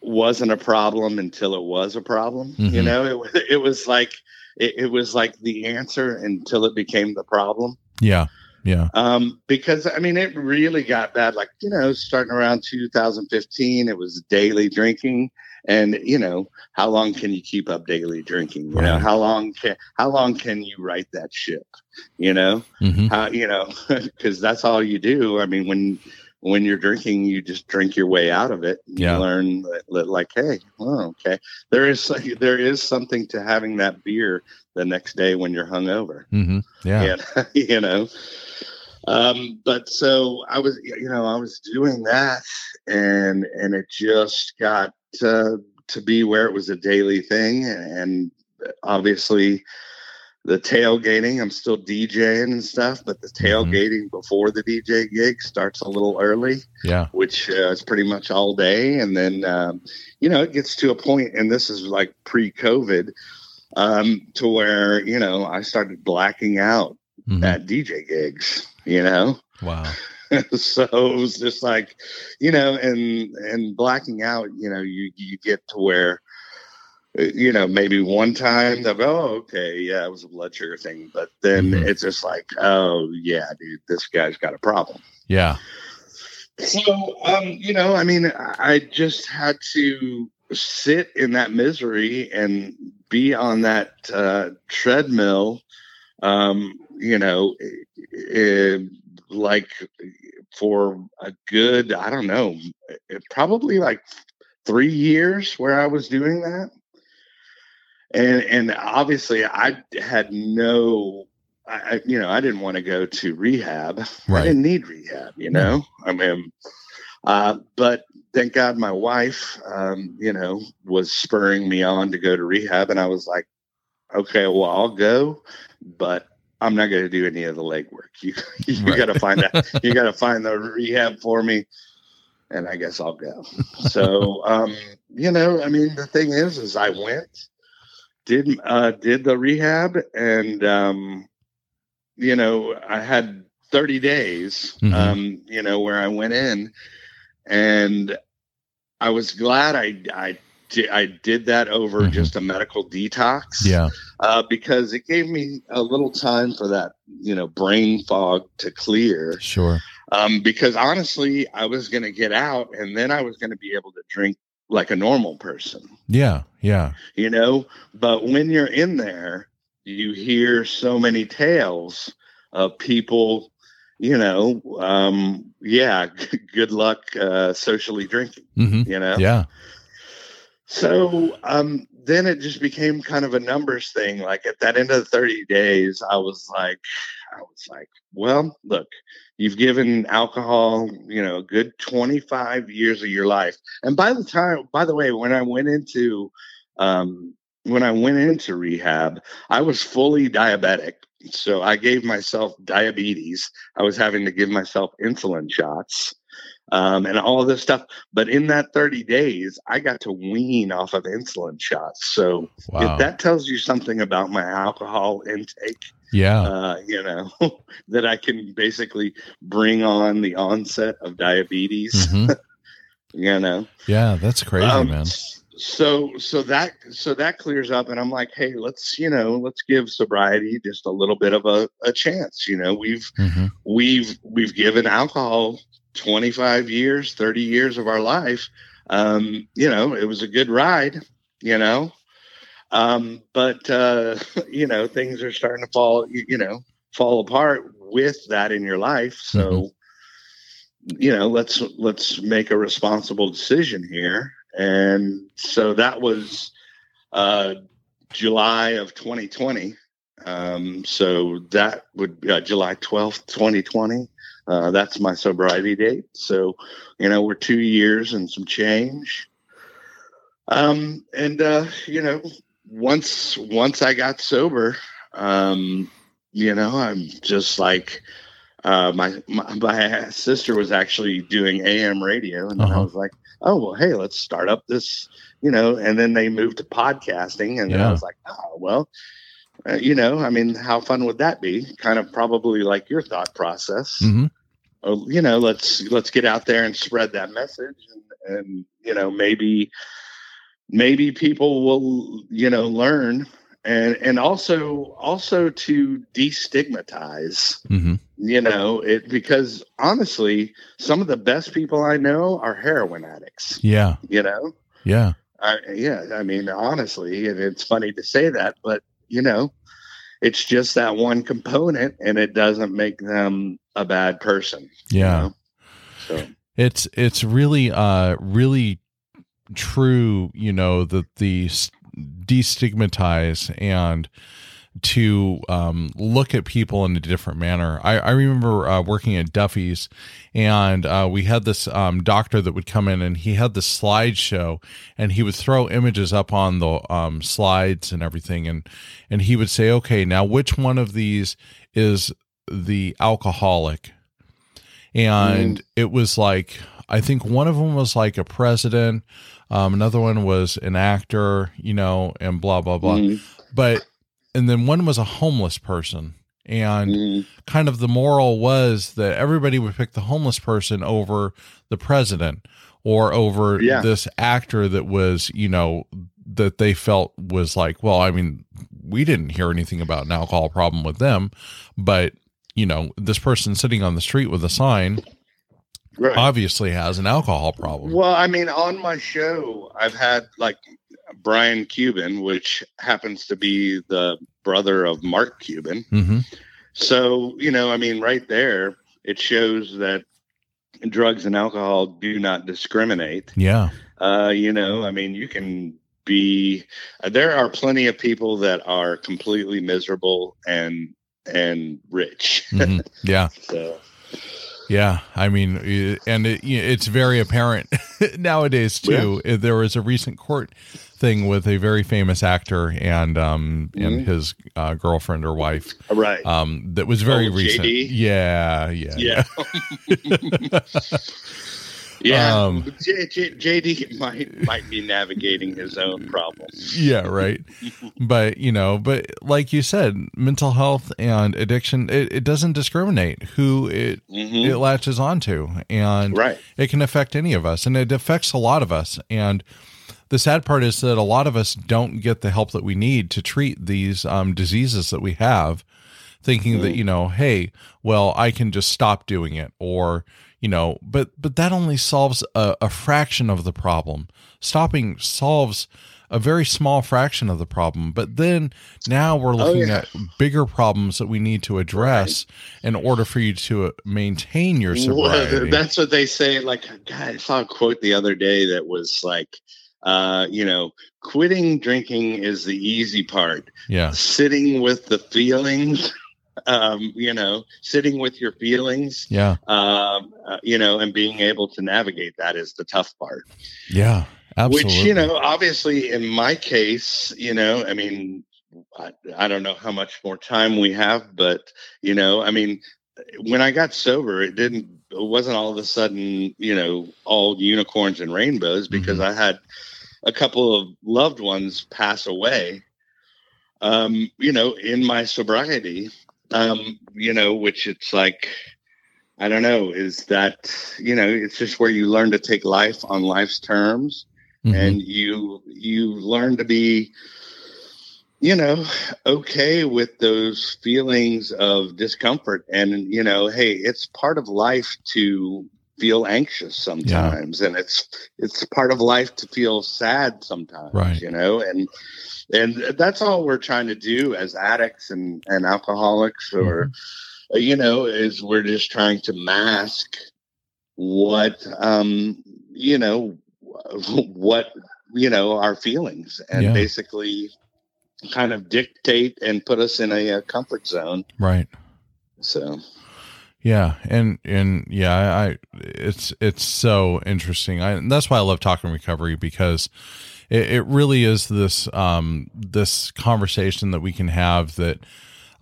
Speaker 2: wasn't a problem until it was a problem. You
Speaker 1: Mhm.
Speaker 2: know it it was like it, it was like the answer until it became the problem.
Speaker 1: Yeah. Yeah.
Speaker 2: Um, because I mean, it really got bad. Like you know, starting around 2015, it was daily drinking, and you know, how long can you keep up daily drinking? You know, how long can how long can you write that ship? You know,
Speaker 1: hmm
Speaker 2: how you know, <laughs> because that's all you do. I mean, when when you're drinking, you just drink your way out of it. You
Speaker 1: Yeah.
Speaker 2: learn that, that, like, hey, oh, okay, there is <laughs> there is something to having that beer the next day when you're hungover.
Speaker 1: hmm Yeah.
Speaker 2: And, <laughs> you know. Um, but so I was, you know, I was doing that, and and it just got uh, to be where it was a daily thing, and obviously the tailgating. I'm still DJing and stuff, but the tailgating before the DJ gig starts a little early
Speaker 1: Yeah.
Speaker 2: which uh, is pretty much all day. And then, um, you know, it gets to a point, and this is like pre COVID, um, to where, you know, I started blacking out
Speaker 1: Mhm.
Speaker 2: at DJ gigs, you know?
Speaker 1: Wow. <laughs>
Speaker 2: so it was just like, you know, and, and blacking out, you know, you, you get to where, you know, maybe one time they'll go, oh, okay, yeah, it was a blood sugar thing. But then
Speaker 1: Mhm.
Speaker 2: it's just like, oh, yeah, dude, this guy's got a problem.
Speaker 1: Yeah.
Speaker 2: So, um, you know, I mean, I just had to sit in that misery and be on that uh, treadmill, um, you know, eh, like for a good, I don't know, eh, probably like three years where I was doing that. And, and obviously I had no, I, you know, I didn't want to go to rehab. I didn't need rehab, you know. I mean, uh, but thank God my wife, um, you know, was spurring me on to go to rehab, and I was like, okay, well, I'll go, but I'm not going to do any of the legwork. You <laughs> you
Speaker 1: Right.
Speaker 2: got to find that. <laughs> You got to find the rehab for me, and I guess I'll go. So, um, you know, I mean, the thing is, is I went, did uh, did the rehab, and um, you know, I had 30 days,
Speaker 1: Mhm.
Speaker 2: um, you know, where I went in, and I was glad I I I did that over
Speaker 1: Mhm.
Speaker 2: just a medical detox,
Speaker 1: Yeah.
Speaker 2: uh, because it gave me a little time for that, you know, brain fog to clear.
Speaker 1: Sure.
Speaker 2: Um, because honestly, I was going to get out, and then I was going to be able to drink like a normal person
Speaker 1: Yeah. Yeah.
Speaker 2: you know but when you're in there you hear so many tales of people you know um yeah <laughs> good luck uh socially drinking
Speaker 1: hmm
Speaker 2: you know
Speaker 1: Yeah.
Speaker 2: so um then it just became kind of a numbers thing like at that end of the 30 days i was like i was like well look you've given alcohol you know a good 25 years of your life. And by the time by the way when i went into um when i went into rehab i was fully diabetic. So i gave myself diabetes. I was having to give myself insulin shots um, and all this stuff. But in that 30 days i got to wean off of insulin shots. So
Speaker 1: Wow.
Speaker 2: if that tells you something about my alcohol intake
Speaker 1: yeah.
Speaker 2: uh, you know, <laughs> that I can basically bring on the onset of diabetes,
Speaker 1: hmm <laughs>
Speaker 2: you know.
Speaker 1: Yeah. That's crazy,
Speaker 2: Um,
Speaker 1: man.
Speaker 2: So so that so that clears up and I'm like, hey, let's, you know, let's give sobriety just a little bit of a, a chance. You know, we've
Speaker 1: hmm
Speaker 2: we've we've given alcohol 25 years, 30 years of our life. Um, you know, it was a good ride, you know. Um, but uh, <laughs> you know, things are starting to fall, you, you know, fall apart with that in your life. So, you know, let's let's make a responsible decision here. And so that was uh July of 2020. Um, so that would be uh, July 12th, 2020. Uh, that's my sobriety date. So, you know, we're two years and some change. Um, and, uh, you know, once, once I got sober, um, you know, I'm just like, uh, my, my, my sister was actually doing AM radio and I
Speaker 1: Uh-huh.
Speaker 2: was like, oh, well, hey, let's start up this, you know, and then they moved to podcasting and then
Speaker 1: Yeah.
Speaker 2: I was like, oh, well, uh, you know, I mean, how fun would that be? Kind of probably like your thought process.
Speaker 1: hmm
Speaker 2: Uh, you know, let's let's get out there and spread that message, and, and you know, maybe maybe people will you know learn, and and also also to destigmatize,
Speaker 1: hmm
Speaker 2: you know, it because honestly, some of the best people I know are heroin addicts.
Speaker 1: Yeah.
Speaker 2: You know,
Speaker 1: Yeah.
Speaker 2: I, yeah, I mean, honestly, and it's funny to say that, but you know, it's just that one component, and it doesn't make them a bad person. you
Speaker 1: Yeah.
Speaker 2: know? So
Speaker 1: it's it's really uh really true, you know, that the destigmatize and to um, look at people in a different manner. I, I remember uh, working at Duffy's, and uh, we had this um, doctor that would come in, and he had the slideshow, and he would throw images up on the um, slides and everything, and and he would say, "Okay, now which one of these is the alcoholic?" And mm. it was like I think one of them was like a president, um, another one was an actor, you know, and blah blah blah. Mm. But and then one was a homeless person and mm. kind of the moral was that everybody would pick the homeless person over the president or over yeah. this actor that was you know that they felt was like well i mean we didn't hear anything about an alcohol problem with them but you know this person sitting on the street with a sign right. obviously has an alcohol problem
Speaker 2: well i mean on my show i've had like Brian Cuban, which happens to be the brother of Mark Cuban. Mm-hmm. So, you know, I mean, right there, it shows that drugs and alcohol do not discriminate.
Speaker 1: Yeah.
Speaker 2: Uh, you know, I mean, you can be, uh, there are plenty of people that are completely miserable and, and rich.
Speaker 1: Mm-hmm. <laughs> Yeah. so, yeah, I mean, and it, it's very apparent <laughs> nowadays too. Yeah. There was a recent court thing with a very famous actor and um mm-hmm. and his uh, girlfriend or wife,
Speaker 2: right?
Speaker 1: Um, that was very oh, recent. JD? Yeah, yeah,
Speaker 2: yeah. Yeah, <laughs> <laughs> um, J- J- JD might might be navigating his own <laughs> problems.
Speaker 1: Yeah, right. <laughs> but you know, but like you said, mental health and addiction it, it doesn't discriminate who it mm-hmm. it latches onto, and
Speaker 2: right.
Speaker 1: it can affect any of us, and it affects a lot of us. And the sad part is that a lot of us don't get the help that we need to treat these um, diseases that we have, thinking mm-hmm. that you know, hey, well, I can just stop doing it, or you know but but that only solves a, a, fraction of the problem stopping solves a very small fraction of the problem but then now we're oh, looking oh, yeah. at bigger problems that we need to address right. in order for you to maintain your <laughs> sobriety
Speaker 2: well, that's what they say like God, i saw a quote the other day that was like uh, you know, quitting drinking is the easy part.
Speaker 1: Yeah.
Speaker 2: Sitting with the feelings <laughs> um, you know, sitting with your feelings,
Speaker 1: yeah,
Speaker 2: um, uh, you know, and being able to navigate that is the tough part.
Speaker 1: Yeah, absolutely.
Speaker 2: Which you know, obviously, in my case, you know, I mean, I, I don't know how much more time we have, but you know, I mean, when I got sober, it didn't, it wasn't all of a sudden, you know, all unicorns and rainbows because mm-hmm. I had a couple of loved ones pass away um, you know, in my sobriety um, you know, which it's like, I don't know, is that, you know, it's just where you learn to take life on life's terms mm-hmm. and you, you learn to be, you know, okay with those feelings of discomfort. And, you know, hey, it's part of life to feel anxious sometimes yeah. and it's it's part of life to feel sad sometimes
Speaker 1: right.
Speaker 2: you know and and that's all we're trying to do as addicts and and alcoholics or mm-hmm. you know is we're just trying to mask what um you know <laughs> what you know our feelings and yeah. basically kind of dictate and put us in a, a comfort zone
Speaker 1: right
Speaker 2: so
Speaker 1: yeah, and and yeah, I, it's it's so interesting. I that's why I love talking recovery because it, it really is this um, this conversation that we can have that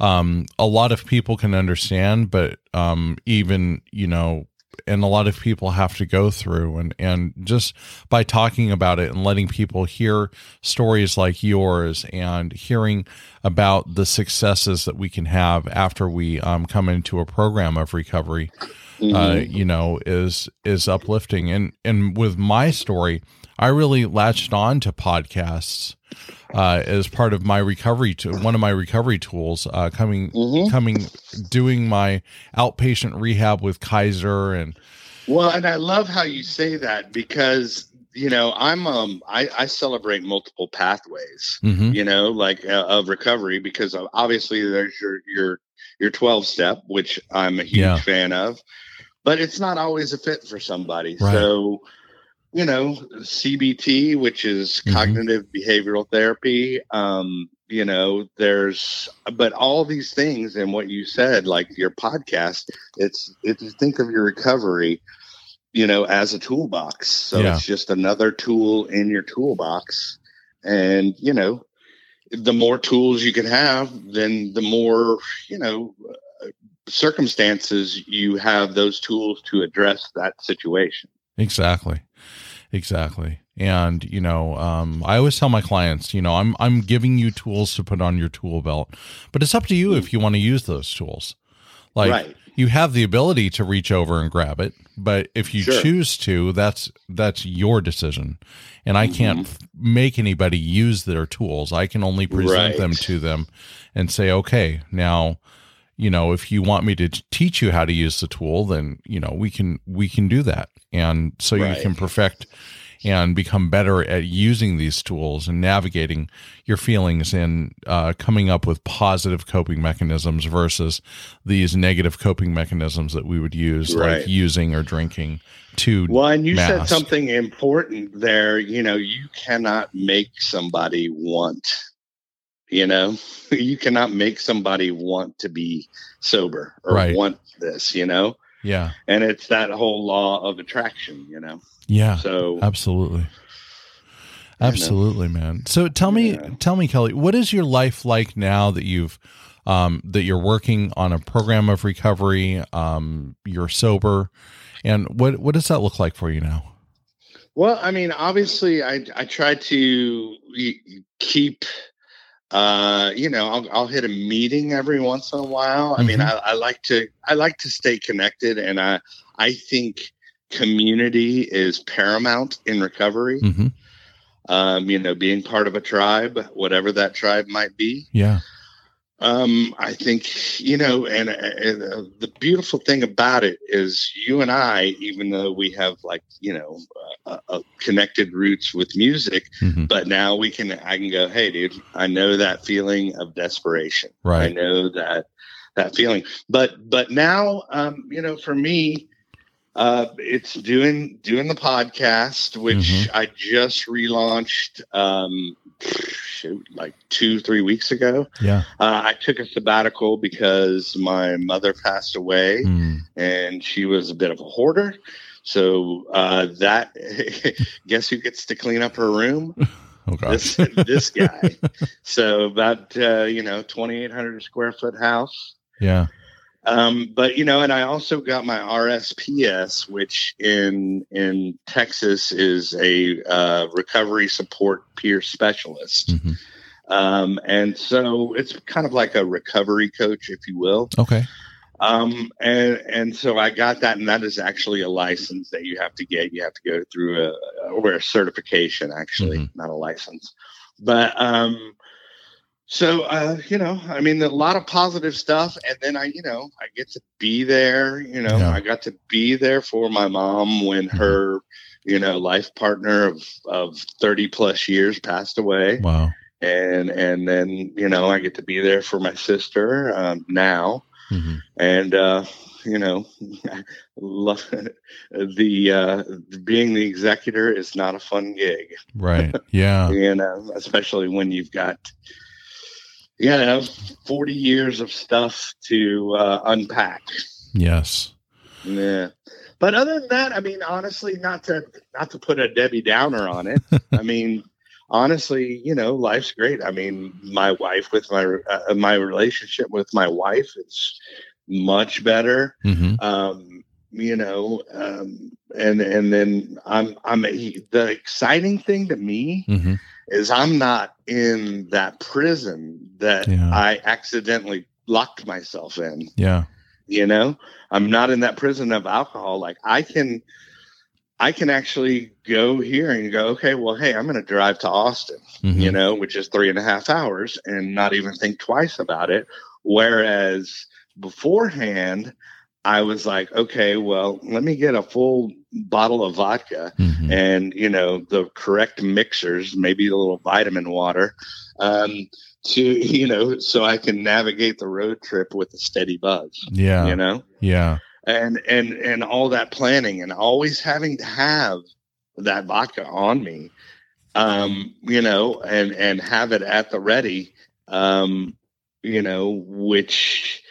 Speaker 1: um, a lot of people can understand, but um, even you know and a lot of people have to go through and and just by talking about it and letting people hear stories like yours and hearing about the successes that we can have after we um, come into a program of recovery uh, mm-hmm. uh, you know is is uplifting and and with my story I really latched on to podcasts uh, as part of my recovery to one of my recovery tools. Uh, coming, mm-hmm. coming, doing my outpatient rehab with Kaiser and.
Speaker 2: Well, and I love how you say that because you know I'm um I, I celebrate multiple pathways. Mm-hmm. You know, like uh, of recovery because obviously there's your your your 12 step, which I'm a huge yeah. fan of but it's not always a fit for somebody.
Speaker 1: Right.
Speaker 2: So, you know, CBT, which is
Speaker 1: Mhm.
Speaker 2: cognitive behavioral therapy, um, you know, there's, but all these things and what you said, like your podcast, it's, if you think of your recovery, you know, as a toolbox. So
Speaker 1: Yeah.
Speaker 2: it's just another tool in your toolbox. And, you know, the more tools you can have, then the more, you know, circumstances you have those tools to address that situation.
Speaker 1: Exactly. Exactly. And, you know, um, I always tell my clients, you know, I'm I'm giving you tools to put on your tool belt, but it's up to you if you want to use those tools. Like
Speaker 2: right.
Speaker 1: you have the ability to reach over and grab it, but if you
Speaker 2: Sure.
Speaker 1: choose to, that's that's your decision. And I can't
Speaker 2: Mm-hmm.
Speaker 1: f- make anybody use their tools. I can only present
Speaker 2: Right.
Speaker 1: them to them and say, "Okay, now, you know, if you want me to teach you how to use the tool, then, you know, we can we can do that." And so you can perfect and become better at using these tools and navigating your feelings and uh, coming up with positive coping mechanisms versus these negative coping mechanisms that we would use, like using or drinking to.
Speaker 2: Well, and you said something important there. You know, you cannot make somebody want, you know, <laughs> you cannot make somebody want to be sober or
Speaker 1: Right.
Speaker 2: want this, you know,
Speaker 1: Yeah.
Speaker 2: and it's that whole law of attraction, you know.
Speaker 1: Yeah.
Speaker 2: So,
Speaker 1: Absolutely. Absolutely, man. So tell me,
Speaker 2: Yeah.
Speaker 1: tell me, Kelly, what is your life like now that you've um, that you're working on a program of recovery? Um, you're sober, and what what does that look like for you now?
Speaker 2: Well, I mean, obviously, I I try to keep, uh, you know, I'll I'll hit a meeting every once in a while. I mean,
Speaker 1: Mhm.
Speaker 2: I, I like to I like to stay connected, and I I think community is paramount in recovery.
Speaker 1: hmm
Speaker 2: Um, you know, being part of a tribe, whatever that tribe might be.
Speaker 1: Yeah.
Speaker 2: Um, I think you know, and, and uh, the beautiful thing about it is, you and I, even though we have like you know, uh, uh, connected roots with music,
Speaker 1: hmm
Speaker 2: but now we can, I can go, hey, dude, I know that feeling of desperation.
Speaker 1: Right.
Speaker 2: I know that that feeling, but but now, um, you know, for me, uh, it's doing doing the podcast, which
Speaker 1: Mhm.
Speaker 2: I just relaunched. Um, shoot, like two three weeks ago.
Speaker 1: Yeah.
Speaker 2: Uh, I took a sabbatical because my mother passed away,
Speaker 1: Mm.
Speaker 2: and she was a bit of a hoarder. So uh, that <laughs> guess who gets to clean up her room? <laughs>
Speaker 1: Oh.
Speaker 2: This this guy. <laughs> so about uh, you know twenty eight hundred square foot house.
Speaker 1: yeah.
Speaker 2: Um, but you know, and I also got my RSPS, which in in Texas is a uh, recovery support peer specialist.
Speaker 1: hmm
Speaker 2: Um, and so it's kind of like a recovery coach, if you will.
Speaker 1: Okay.
Speaker 2: Um, and and so I got that, and that is actually a license that you have to get. You have to go through a or a certification, actually,
Speaker 1: Mhm.
Speaker 2: not a license. But um, so uh, you know, I mean, a lot of positive stuff, and then I, you know, I get to be there. You know,
Speaker 1: Yeah.
Speaker 2: I got to be there for my mom when
Speaker 1: Mhm.
Speaker 2: her, you know, life partner of of thirty plus years passed away
Speaker 1: Wow.
Speaker 2: and and then you know I get to be there for my sister um, now,
Speaker 1: hmm
Speaker 2: and uh, you know, <laughs> the uh, being the executor is not a fun gig,
Speaker 1: Right. <laughs> Yeah.
Speaker 2: you know, especially when you've got you know forty years of stuff to uh, unpack.
Speaker 1: Yes.
Speaker 2: Yeah. But other than that, I mean, honestly, not to not to put a Debbie Downer on it. <laughs> I mean, honestly, you know, life's great. I mean, my wife with my uh, my relationship with my wife is much better.
Speaker 1: hmm
Speaker 2: Um, you know, um, and and then I'm I'm the exciting thing to me
Speaker 1: hmm
Speaker 2: is I'm not in that prison that
Speaker 1: Yeah.
Speaker 2: I accidentally locked myself in
Speaker 1: Yeah.
Speaker 2: you know i'm not in that prison of alcohol like i can i can actually go here and go okay well hey i'm going to drive to austin
Speaker 1: Mhm.
Speaker 2: you know which is three and a half hours and not even think twice about it whereas beforehand i was like okay well let me get a full bottle of vodka
Speaker 1: Mhm.
Speaker 2: and you know the correct mixers maybe a little vitamin water um to <laughs> you know so i can navigate the road trip with a steady buzz
Speaker 1: Yeah.
Speaker 2: you know
Speaker 1: Yeah.
Speaker 2: and and and all that planning and always having to have that vodka on me um you know and and have it at the ready um you know which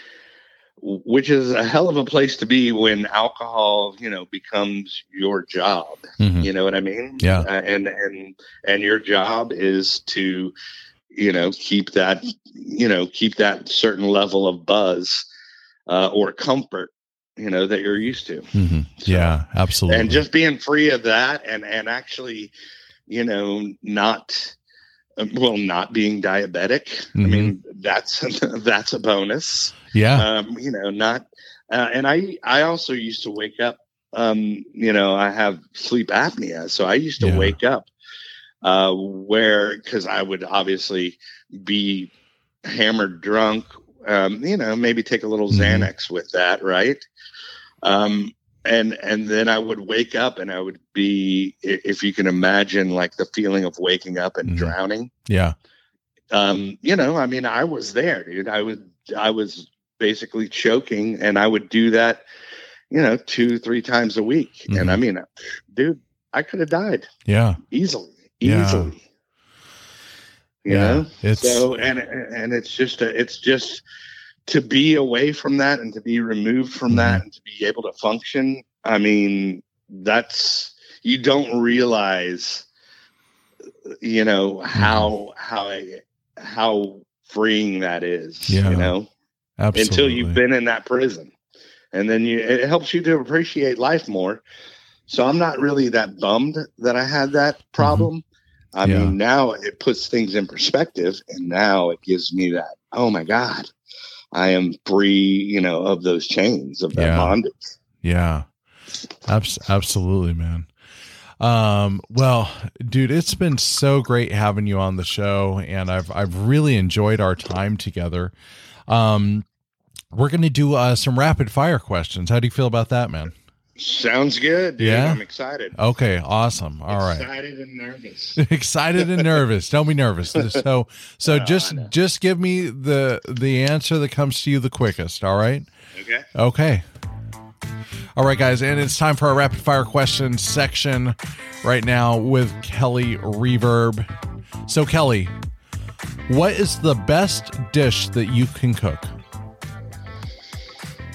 Speaker 2: which is a hell of a place to be when alcohol you know becomes your job
Speaker 1: Mhm.
Speaker 2: you know what i mean
Speaker 1: Yeah.
Speaker 2: uh, and and and your job is to you know keep that you know keep that certain level of buzz uh, or comfort you know that you're used to
Speaker 1: Mhm.
Speaker 2: So-
Speaker 1: yeah, absolutely.
Speaker 2: and just being free of that and and actually you know not well not being diabetic i
Speaker 1: Mhm.
Speaker 2: mean that's <laughs> that's a bonus
Speaker 1: yeah.
Speaker 2: um you know not uh, and i i also used to wake up um you know i have sleep apnea so i used to
Speaker 1: Yeah.
Speaker 2: wake up uh where because i would obviously be hammered drunk um you know maybe take a little
Speaker 1: Mhm.
Speaker 2: xanax with that right um and and then i would wake up and i would be if you can imagine like the feeling of waking up and
Speaker 1: Mhm.
Speaker 2: drowning
Speaker 1: yeah.
Speaker 2: um you know i mean i was there dude i was i was basically choking and i would do that you know two three times a week
Speaker 1: Mhm.
Speaker 2: and i mean dude i could have died
Speaker 1: Yeah.
Speaker 2: easily
Speaker 1: Yeah.
Speaker 2: easily you
Speaker 1: yeah.
Speaker 2: know so and and it's just a, it's just to be away from that and to be removed from that
Speaker 1: Mm-hmm.
Speaker 2: and to be able to function i mean that's you don't realize you know how how how freeing that is
Speaker 1: Yeah.
Speaker 2: you know
Speaker 1: absolutely.
Speaker 2: until you've been in that prison and then you it helps you to appreciate life more so i'm not really that bummed that i had that problem i
Speaker 1: Mm-hmm. Yeah.
Speaker 2: mean now it puts things in perspective and now it gives me that oh my god i am free you know of those chains of that
Speaker 1: Yeah.
Speaker 2: bondage
Speaker 1: Yeah. Abs- absolutely, man. Um, well, dude, it's been so great having you on the show and I've I've really enjoyed our time together. Um we're going to do uh, some rapid fire questions. How do you feel about that, man?
Speaker 2: Sounds good dude.
Speaker 1: Yeah?
Speaker 2: i'm excited.
Speaker 1: Okay, awesome. All right.
Speaker 2: excited and nervous. <laughs>
Speaker 1: Excited and nervous. Don't be nervous. <laughs> So so
Speaker 2: No,
Speaker 1: just just give me the the answer that comes to you the quickest all right?
Speaker 2: Okay.
Speaker 1: Okay. All right guys and it's time for our rapid fire questions section right now with kelly reverb. So kelly what is the best dish that you can cook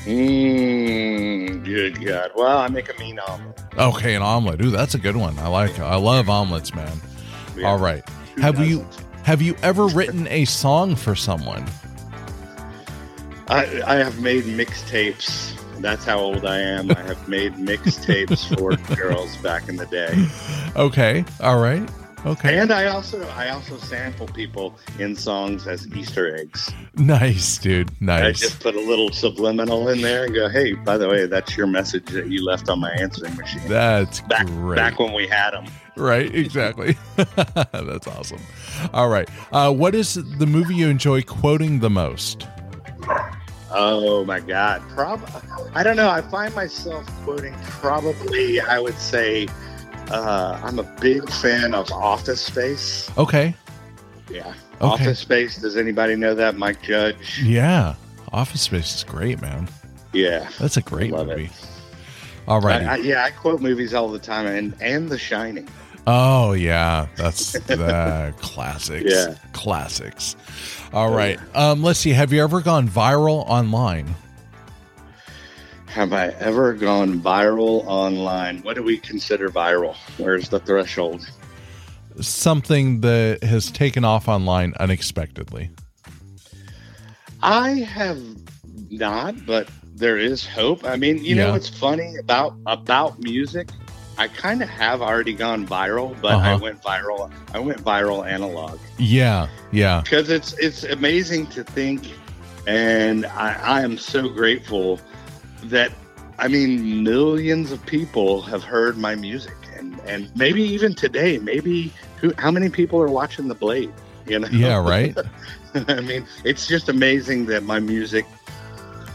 Speaker 2: mm, good god well i make a mean omelet
Speaker 1: okay an omelet ooh that's a good one i like i love omelets man
Speaker 2: Yeah.
Speaker 1: all right
Speaker 2: Who
Speaker 1: have you
Speaker 2: doesn't?
Speaker 1: have you ever written a song for someone
Speaker 2: I, I have made mixtapes. That's how old I am. I have made mixtapes for <laughs> girls back in the day,
Speaker 1: Okay. All right. Okay.
Speaker 2: and I also I also sample people in songs as Easter eggs.
Speaker 1: Nice, dude. Nice.
Speaker 2: I just put a little subliminal in there and go, "Hey, by the way, that's your message that you left on my answering machine
Speaker 1: That's
Speaker 2: back
Speaker 1: great.
Speaker 2: back when we had them."
Speaker 1: right. Exactly. <laughs> That's awesome. All right. Uh, what is the movie you enjoy quoting the most?
Speaker 2: Oh my God! Prob I don't know. I find myself quoting probably. I would say uh, I'm a big fan of Office Space.
Speaker 1: Okay.
Speaker 2: Yeah.
Speaker 1: Okay.
Speaker 2: Office Space. Does anybody know that? Mike Judge.
Speaker 1: Yeah. Office Space is great, man.
Speaker 2: Yeah.
Speaker 1: That's a great
Speaker 2: it.
Speaker 1: movie. All right.
Speaker 2: Yeah, I quote movies all the time, and and The Shining.
Speaker 1: oh yeah, that's the <laughs> classics.
Speaker 2: Yeah.
Speaker 1: Classics. All
Speaker 2: Oh.
Speaker 1: Um, let's see. Have you ever gone viral online?
Speaker 2: Have I ever gone viral online? What do we consider viral? Where's the threshold?
Speaker 1: Something that has taken off online unexpectedly.
Speaker 2: I have not, but there is hope. I mean, you
Speaker 1: Yeah.
Speaker 2: know what's funny about about music? I kind of have already gone viral, but I
Speaker 1: Uh-huh.
Speaker 2: went viral. I went viral analog.
Speaker 1: Yeah. Yeah.
Speaker 2: because it's it's amazing to think and I, I am so grateful that i mean millions of people have heard my music and and maybe even today maybe who how many people are watching the blade you know
Speaker 1: Yeah. Right. <laughs>
Speaker 2: i mean it's just amazing that my music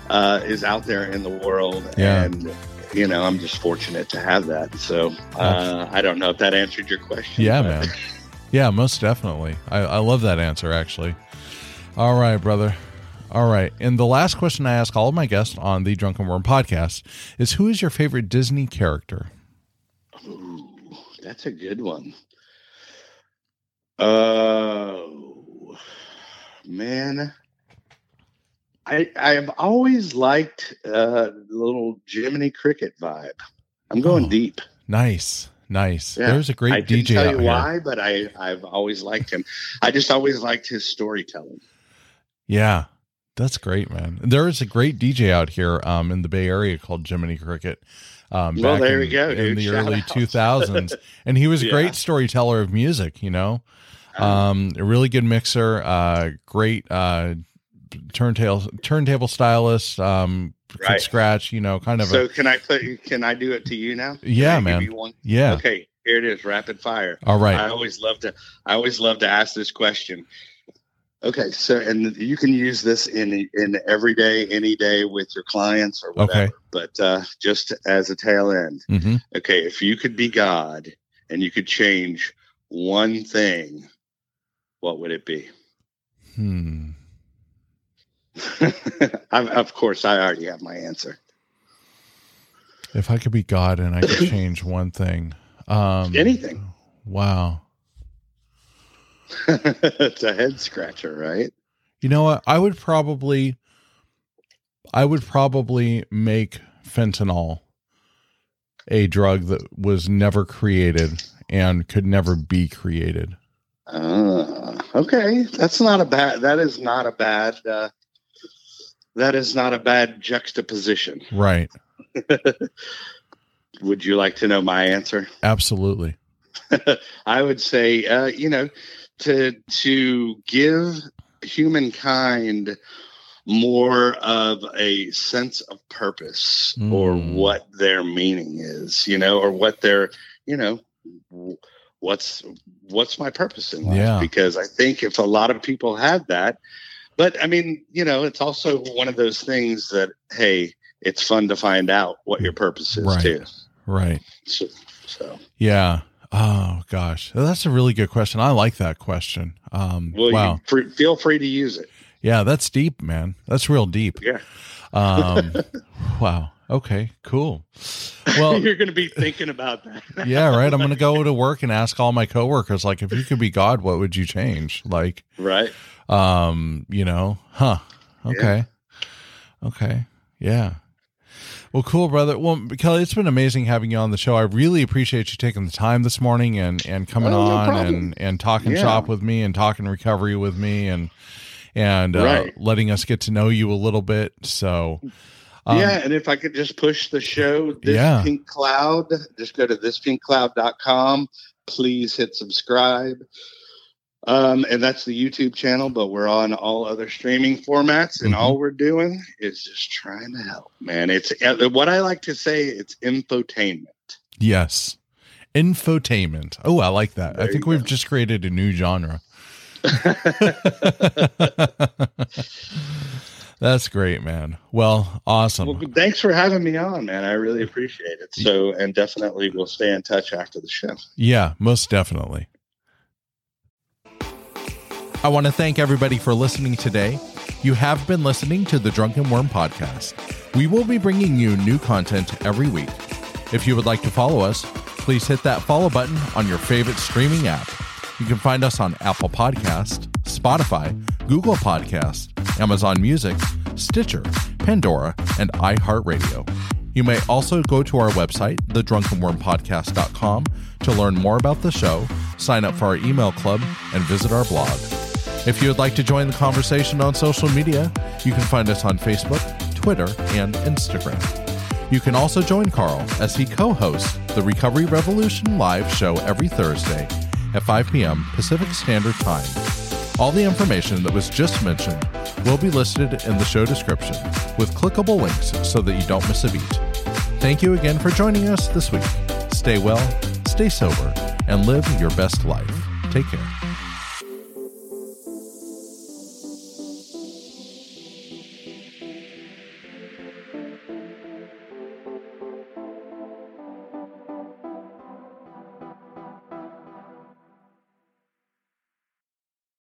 Speaker 2: uh, is out there in the world
Speaker 1: Yeah.
Speaker 2: and you know i'm just fortunate to have that so uh, i don't know if that answered your question
Speaker 1: Yeah, man. <laughs> Yeah, most definitely. I, I love that answer, actually. All right, brother. All right. And the last question I ask all of my guests on the Drunken Worm podcast is who is your favorite Disney character?
Speaker 2: Ooh, that's a good one. Oh man. I I've always liked uh little Jiminy Cricket vibe. I'm going
Speaker 1: Oh.
Speaker 2: deep.
Speaker 1: Nice. Nice.
Speaker 2: Yeah.
Speaker 1: There's a great
Speaker 2: I can
Speaker 1: DJ
Speaker 2: tell
Speaker 1: out
Speaker 2: you why, but I I've always liked him. I just always liked his storytelling.
Speaker 1: Yeah. That's great, man. There is a great DJ out here um, in the Bay Area called Jiminy Cricket. Um,
Speaker 2: Well,
Speaker 1: back
Speaker 2: there
Speaker 1: in,
Speaker 2: we go,
Speaker 1: In the
Speaker 2: Shout
Speaker 1: early
Speaker 2: out.
Speaker 1: 2000s. <laughs> and he was a
Speaker 2: Yeah.
Speaker 1: great storyteller of music, you know?
Speaker 2: Uh,
Speaker 1: Um, a really good mixer, uh, great uh, turntable turntable stylist, um,
Speaker 2: Right.
Speaker 1: scratch, you know, kind of
Speaker 2: so
Speaker 1: a
Speaker 2: can I put can I do it to you now?
Speaker 1: Yeah, man. yeah.
Speaker 2: Okay, here it is, rapid fire.
Speaker 1: All right.
Speaker 2: I always love to I always love to ask this question. Okay, so and you can use this in in every day, any day with your clients or whatever.
Speaker 1: Okay.
Speaker 2: But uh, just as a tail end,
Speaker 1: hmm
Speaker 2: okay, if you could be God and you could change one thing, what would it be?
Speaker 1: Hmm. <laughs>
Speaker 2: Of course, I already have my answer.
Speaker 1: If I could be God and I could <laughs> change one thing, um,
Speaker 2: Anything.
Speaker 1: Wow. <laughs>
Speaker 2: it's a head scratcher, right?
Speaker 1: You know what? I would probably, I would probably make fentanyl a drug that was never created and could never be created.
Speaker 2: Uh, okay, that's not a bad. That is not a bad. Uh, that is not a bad juxtaposition.
Speaker 1: Right. <laughs>
Speaker 2: Would you like to know my answer?
Speaker 1: Absolutely. <laughs>
Speaker 2: I would say, uh, you know, to to give humankind more of a sense of purpose or
Speaker 1: Mm.
Speaker 2: what their meaning is, you know, or what their, you know, what's what's my purpose in life?
Speaker 1: Yeah.
Speaker 2: Because I think if a lot of people had that, but I mean, you know, it's also one of those things that hey, it's fun to find out what your purpose is
Speaker 1: Right.
Speaker 2: too.
Speaker 1: Right.
Speaker 2: So, so
Speaker 1: Yeah. Oh gosh, that's a really good question. I like that question. Um,
Speaker 2: well,
Speaker 1: wow.
Speaker 2: fr- feel free to use it.
Speaker 1: Yeah, that's deep, man. That's real deep.
Speaker 2: Yeah.
Speaker 1: Um, <laughs> wow. Okay. Cool. Well, <laughs>
Speaker 2: You're going to be thinking about that. <laughs>
Speaker 1: yeah, right. I'm going to go to work and ask all my coworkers, like, if you could be God, what would you change? Like,
Speaker 2: right.
Speaker 1: um, you know, huh? Okay. Okay. Yeah. Well, cool, brother. Well, Kelly, it's been amazing having you on the show. I really appreciate you taking the time this morning and and coming
Speaker 2: Oh, no
Speaker 1: on
Speaker 2: problem.
Speaker 1: and and talking
Speaker 2: Yeah.
Speaker 1: shop with me and talking recovery with me and and uh,
Speaker 2: Right.
Speaker 1: letting us get to know you a little bit. So, um,
Speaker 2: yeah. And if I could just push the show, this
Speaker 1: Yeah.
Speaker 2: pink cloud, just go to thispinkcloud.com. Please hit subscribe. Um, and that's the YouTube channel, but we're on all other streaming formats, and
Speaker 1: Mhm.
Speaker 2: all we're doing is just trying to help, man. It's uh, what I like to say. It's infotainment.
Speaker 1: Yes. Infotainment. Oh, I like that. I think we've
Speaker 2: go.
Speaker 1: just created a new genre. <laughs> That's great, man. Well, awesome.
Speaker 2: Well, thanks for having me on, man. I really appreciate it. So, and definitely we'll stay in touch after the show.
Speaker 1: Yeah, most definitely. I want to thank everybody for listening today. You have been listening to the Drunken Worm podcast. We will be bringing you new content every week. If you would like to follow us, please hit that follow button on your favorite streaming app. You can find us on Apple Podcast, Spotify, Google Podcast, Amazon Music, Stitcher, Pandora, and iHeartRadio. You may also go to our website, thedrunkenwormpodcast.com, to learn more about the show, sign up for our email club, and visit our blog. If you would like to join the conversation on social media, you can find us on Facebook, Twitter, and Instagram. You can also join Carl as he co hosts the Recovery Revolution live show every Thursday at 5 p.m. Pacific Standard Time. All the information that was just mentioned will be listed in the show description with clickable links so that you don't miss a beat. Thank you again for joining us this week. Stay well, stay sober, and live your best life. Take care.